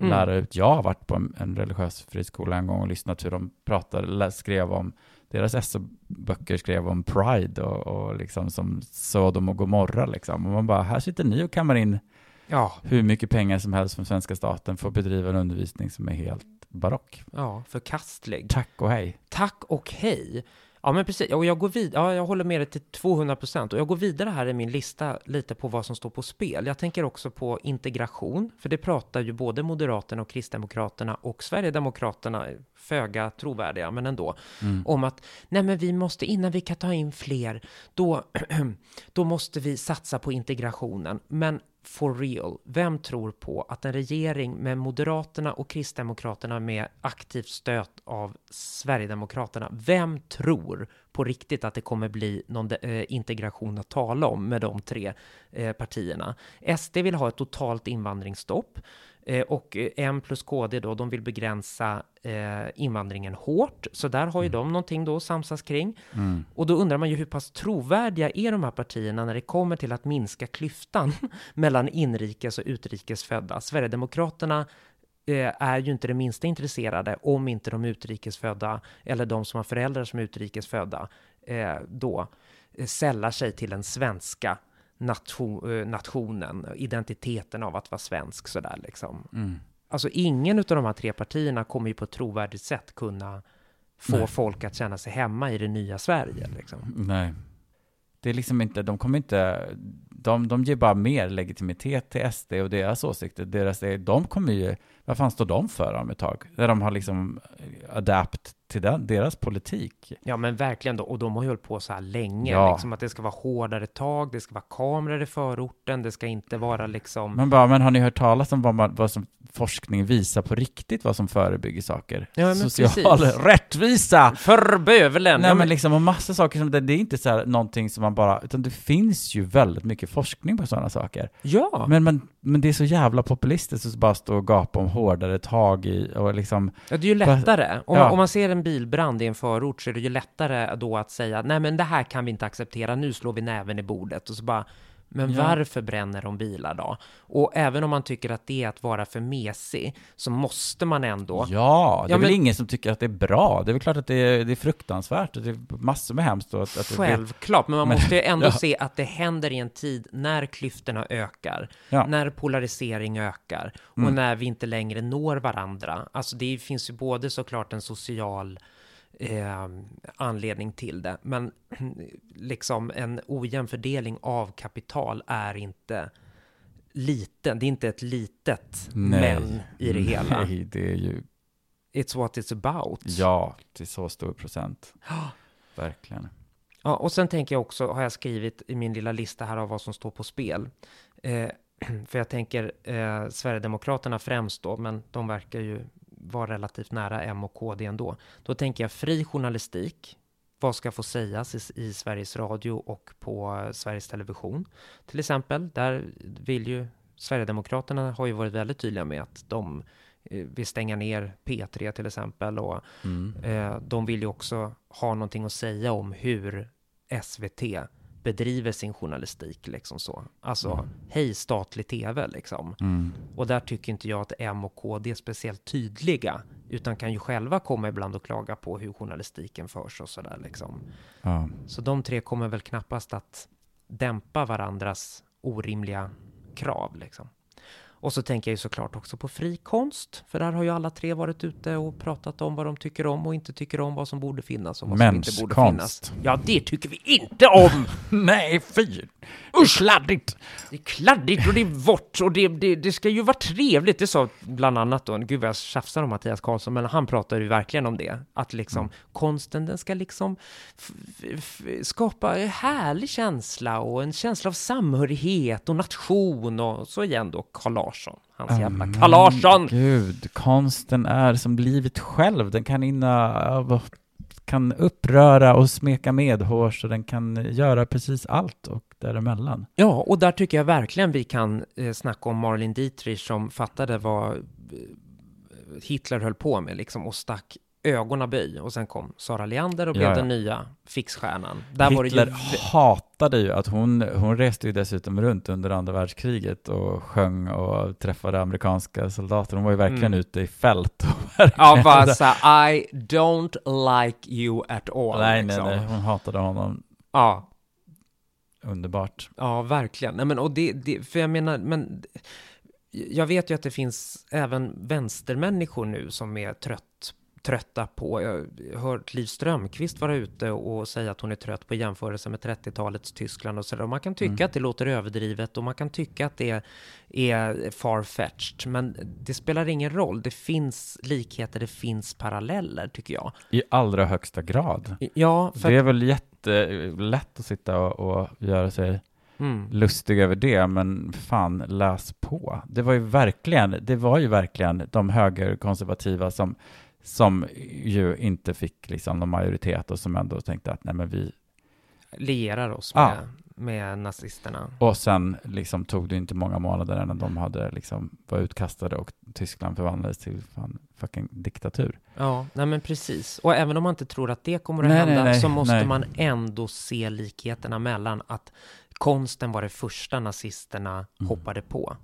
Mm. lära ut. Jag har varit på en, en religiös friskola en gång och lyssnat hur de pratade, skrev om, deras SO-böcker skrev om Pride och, och liksom som Sodom och Gomorra liksom. Och man bara, här sitter ni och kammar in Ja, hur mycket pengar som helst från svenska staten för att bedriva en undervisning som är helt barock. ja, förkastlig. Tack och hej. Tack och hej. Ja, men precis. Och jag går vid- ja, jag håller med dig till 200 procent. Och jag går vidare här i min lista lite på vad som står på spel. Jag tänker också på integration, för det pratar ju både Moderaterna och Kristdemokraterna och Sverigedemokraterna, föga trovärdiga, men ändå, Mm. om att nej, men vi måste, innan vi kan ta in fler, då, (clears throat) då måste vi satsa på integrationen. Men for real, vem tror på att en regering med Moderaterna och Kristdemokraterna med aktivt stöd av Sverigedemokraterna, vem tror på riktigt att det kommer bli någon eh, integration att tala om med de tre eh, partierna? SD vill ha ett totalt invandringsstopp. Eh, och eh, M plus KD då, de vill begränsa eh, invandringen hårt. Så där har ju de någonting då att samsas kring. Mm. Och då undrar man ju hur pass trovärdiga är de här partierna när det kommer till att minska klyftan (laughs) mellan inrikes och utrikes födda. Sverigedemokraterna är ju inte det minsta intresserade om inte de utrikesfödda eller de som har föräldrar som är utrikesfödda eh, då sällar sig till den svenska nation, eh, nationen, identiteten av att vara svensk sådär liksom. Mm. Alltså ingen av de här tre partierna kommer ju på ett trovärdigt sätt kunna få Nej. folk att känna sig hemma i det nya Sverige. Liksom. Nej. Det är liksom inte, de kommer inte, de, de ger bara mer legitimitet till SD och deras åsikter. Deras, de kommer ju, vad fan står de för om ett tag? När de har liksom adapt till den, deras politik. Ja men verkligen då, och de har ju hållit på så här länge, Ja. liksom att det ska vara hårdare tag, det ska vara kameror i förorten, det ska inte vara liksom... Men bara, men har ni hört talas om vad, man, vad som forskning visar på riktigt, vad som förebygger saker? Ja, Social precis. rättvisa! För bövelen! Nej men liksom, och massa saker som det, det är inte så här någonting som man bara, utan det finns ju väldigt mycket forskning på sådana saker. ja. Men, men, men det är så jävla populistiskt att bara stå och gapa om hårdare tag i och liksom, Ja, det är ju lättare. Om, Ja. man, om man ser en bilbrand i en förort så är det ju lättare då att säga nej men det här kan vi inte acceptera, nu slår vi näven i bordet och så bara Men Ja. varför bränner de bilar då? Och även om man tycker att det är att vara för mesig, så måste man ändå... Ja, det är Ja, väl men- ingen som tycker att det är bra. Det är väl klart att det är, det är fruktansvärt och det är massor med hemskt. Och att, att blir- Självklart, men man Men- måste ju ändå (laughs) ja. se att det händer i en tid när klyftorna ökar, när polarisering ökar och Mm. när vi inte längre når varandra. Alltså det finns ju både såklart en social eh, anledning till det, men (clears throat) liksom en ojämn fördelning av kapital är inte liten. Det är inte ett litet men i det hela. Nej, (laughs) det är ju, It's what it's about. ja, till så stor procent. (gasps) Verkligen. Ja, och sen tänker jag också, har jag skrivit i min lilla lista här av vad som står på spel. Eh, (clears throat) för jag tänker eh, Sverigedemokraterna främst då, men de verkar ju vara relativt nära M och KD ändå. Då tänker jag fri journalistik. Vad ska få sägas i, i Sveriges Radio och på Sveriges Television? Till exempel, där vill ju Sverigedemokraterna har ju varit väldigt tydliga med att de eh, vill stänga ner P3 till exempel och Mm. Eh, de vill ju också ha någonting att säga om hur SVT bedriver sin journalistik, liksom så. Alltså, hej statlig tv, liksom. Mm. Och där tycker inte jag att M och KD är speciellt tydliga, utan kan ju själva komma ibland och klaga på hur journalistiken förs och sådär, liksom. Ja. Så de tre kommer väl knappast att dämpa varandras orimliga krav, liksom. Och så tänker jag ju såklart också på fri konst, för där har ju alla tre varit ute och pratat om vad de tycker om och inte tycker om, vad som borde finnas och vad som inte borde Menskonst. finnas. Ja, det tycker vi inte om! (laughs) Nej, fy! Usch, kladdigt! Det är kladdigt och det är vårt och det, det, det ska ju vara trevligt. Det sa bland annat då, gud vad jag tjafsar om Mattias Karlsson, men han pratar ju verkligen om det. Att liksom konsten, den ska liksom skapa en härlig känsla och en känsla av samhörighet och nation och så igen då Carl Larsson. Hans jävla Mm, Carl Larsson! Gud, konsten är som livet själv. Den kan inna, kan uppröra och smeka medhårs och den kan göra precis allt och däremellan. Ja, och där tycker jag verkligen vi kan eh, snacka om Marlene Dietrich som fattade vad eh, Hitler höll på med liksom och stack ögonen och sen kom Sara Leander och blev Ja, ja. den nya fixstjärnan. Där Hitler ju... hatade ju att hon, hon reste ju dessutom runt under andra världskriget och sjöng och träffade amerikanska soldater. Hon var ju verkligen Mm. ute i fält. (laughs) Ja, bara så här, I don't like you at all. nej, nej, liksom. nej, hon hatade honom Ja, underbart. Ja, verkligen. Nej, men, och det, det, för jag menar, men jag vet ju att det finns även vänstermänniskor nu som är trött, trötta på, jag har hört Liv Strömquist vara ute och säga att hon är trött på jämförelse med 30-talets Tyskland och sådär. Man kan tycka Mm. att det låter överdrivet och man kan tycka att det är far-fetched, men det spelar ingen roll. Det finns likheter, det finns paralleller, tycker jag. I allra högsta grad. Ja, för Det är väl jättelätt att sitta och, och göra sig mm. lustig över det, men fan, läs på. Det var ju verkligen, det var ju verkligen de högerkonservativa som, som ju inte fick liksom någon majoritet och som ändå tänkte att nej men vi, lierar oss Ja. med, med nazisterna. och sen liksom tog det inte många månader innan de hade liksom var utkastade och Tyskland förvandlades till fan fucking diktatur. Ja, nej men precis. Och även om man inte tror att det kommer att Nej, hända nej, nej, så måste man ändå se likheterna mellan att konsten var det första nazisterna Mm. hoppade på.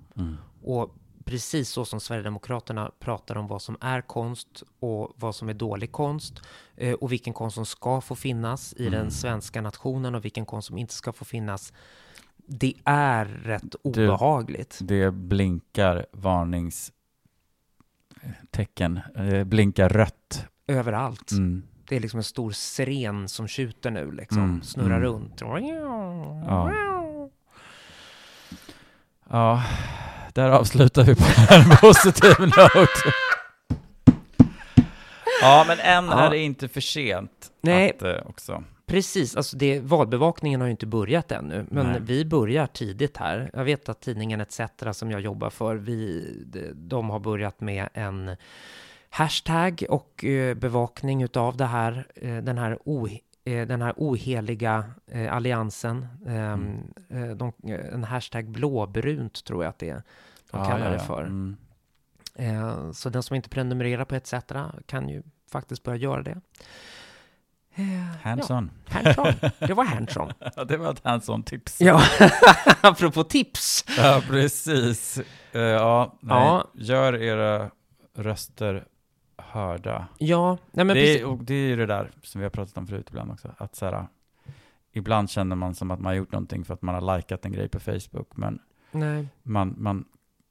Och precis så som Sverigedemokraterna pratar om vad som är konst och vad som är dålig konst eh, och vilken konst som ska få finnas i Mm. den svenska nationen och vilken konst som inte ska få finnas. Det är rätt Du- obehagligt. Det blinkar varningstecken, eh, blinkar rött. Överallt. Mm. Det är liksom en stor siren som tjuter nu, liksom. Mm, Snurrar mm. runt. Ja. Ja, där avslutar vi på en (laughs) positiv note. Ja, men än Ja. är det inte för sent. Nej. Att, eh, också. Precis, alltså det, valbevakningen har ju inte börjat ännu, men Nej. vi börjar tidigt här. Jag vet att tidningen ETC som jag jobbar för, vi, de, har börjat med en hashtag och eh, bevakning utav det här, eh, den här den här oheliga eh, alliansen. Ehm, eh, de, eh, en hashtag blåbrunt tror jag att det är. De Ja, kallar ja, det ja. för. Mm. Eh, Så den som inte prenumererar på ETC kan ju faktiskt börja göra det. Hands-on. Hands-on. Det var hands-on. (laughs) Ja, det var ett hands-on-tips. Ja, (laughs) apropå tips. Ja, precis. Eh, ja, nej. Ja. Gör era röster hörda. Ja, nej men det, är, och det är ju det där som vi har pratat om förut ibland också, att så här, ibland känner man som att man har gjort någonting för att man har likat en grej på Facebook, men Nej. man, man,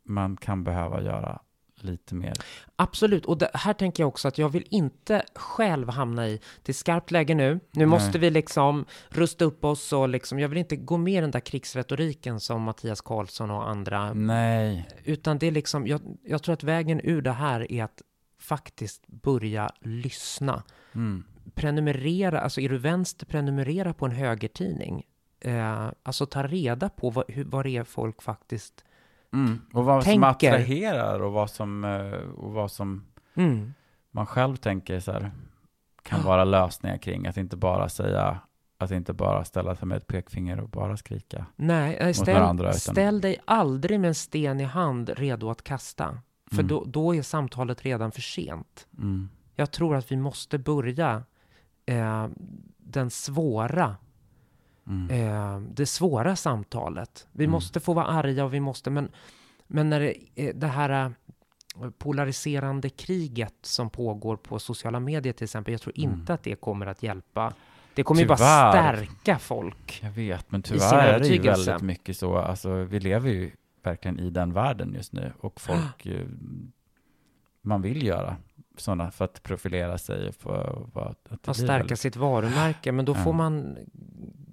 man kan behöva göra lite mer. Absolut, och det, här tänker jag också att jag vill inte själv hamna i, det är skarpt läge nu, nu måste vi liksom rusta upp oss och liksom, jag vill inte gå med i den där krigsretoriken som Mattias Karlsson och andra, Nej, utan det är liksom, jag, jag tror att vägen ur det här är att faktiskt börja lyssna. mm. Prenumerera, alltså är du vänster, prenumerera på en högertidning. Eh, alltså ta reda på vad, hur, vad det är folk faktiskt... Mm. och vad som Tänker. attraherar och vad som, eh, och vad som Mm. man själv tänker så här, kan vara lösningar kring, att inte bara säga, att inte bara ställa sig med ett pekfinger och bara skrika. Nej, eh, ställ, varandra, utan- ställ dig aldrig med en sten i hand redo att kasta. För Mm. då, då är samtalet redan för sent. Mm. Jag tror att vi måste börja eh, den svåra, Mm. eh, det svåra samtalet. Vi Mm. måste få vara arga och vi måste, men, men när det, eh, det här eh, polariserande kriget som pågår på sociala medier till exempel, jag tror Mm. inte att det kommer att hjälpa. Det kommer ju bara Tyvärr. stärka folk. Jag vet, men tyvärr är det ju väldigt mycket så, alltså vi lever ju verkligen i den världen just nu och (gasps) folk, eh, man vill göra sådana för att profilera sig för vad- att Att stärka väldigt- sitt varumärke, men då Ja. får man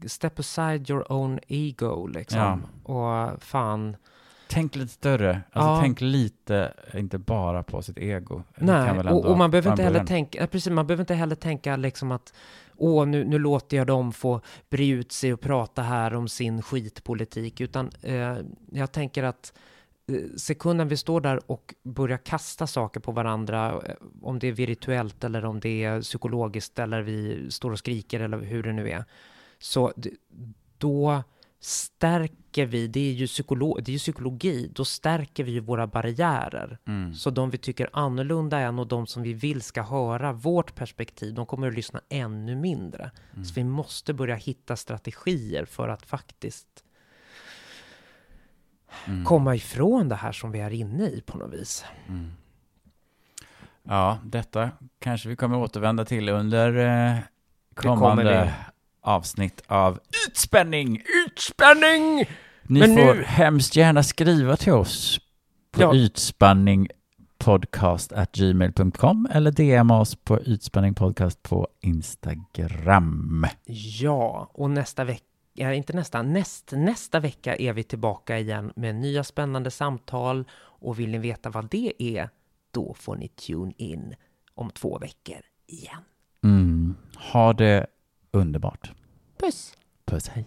step aside your own ego liksom. Och fan, Tänk lite större, alltså Ja. tänk lite, inte bara på sitt ego. Nej. Och, och man behöver inte heller tänka, ja, precis, man behöver inte heller tänka liksom att åh, nu, nu låter jag dem få bre ut sig och prata här om sin skitpolitik, utan eh, jag tänker att eh, sekunden vi står där och börjar kasta saker på varandra, eh, om det är virtuellt eller om det är psykologiskt eller vi står och skriker eller hur det nu är, så då stärker vi, det är ju, psykolo- det är ju psykologi, då stärker vi ju våra barriärer. Mm. Så de vi tycker annorlunda än och de som vi vill ska höra vårt perspektiv, de kommer att lyssna ännu mindre. Mm. Så vi måste börja hitta strategier för att faktiskt Mm. komma ifrån det här som vi är inne i på något vis. Mm. Ja, detta kanske vi kommer återvända till under eh, kommande. Avsnitt av Utspänning! Utspänning! Ni Men får nu- hemskt gärna skriva till oss på Ja. utspanningpodcast.gmail.com eller DM oss på utspanningpodcast på Instagram. Ja, och nästa vecka, ja, inte nästa, näst, nästa vecka är vi tillbaka igen med nya spännande samtal. Och vill ni veta vad det är, då får ni tune in om två veckor igen. Mm. Ha det underbart. Puss! Puss, hej.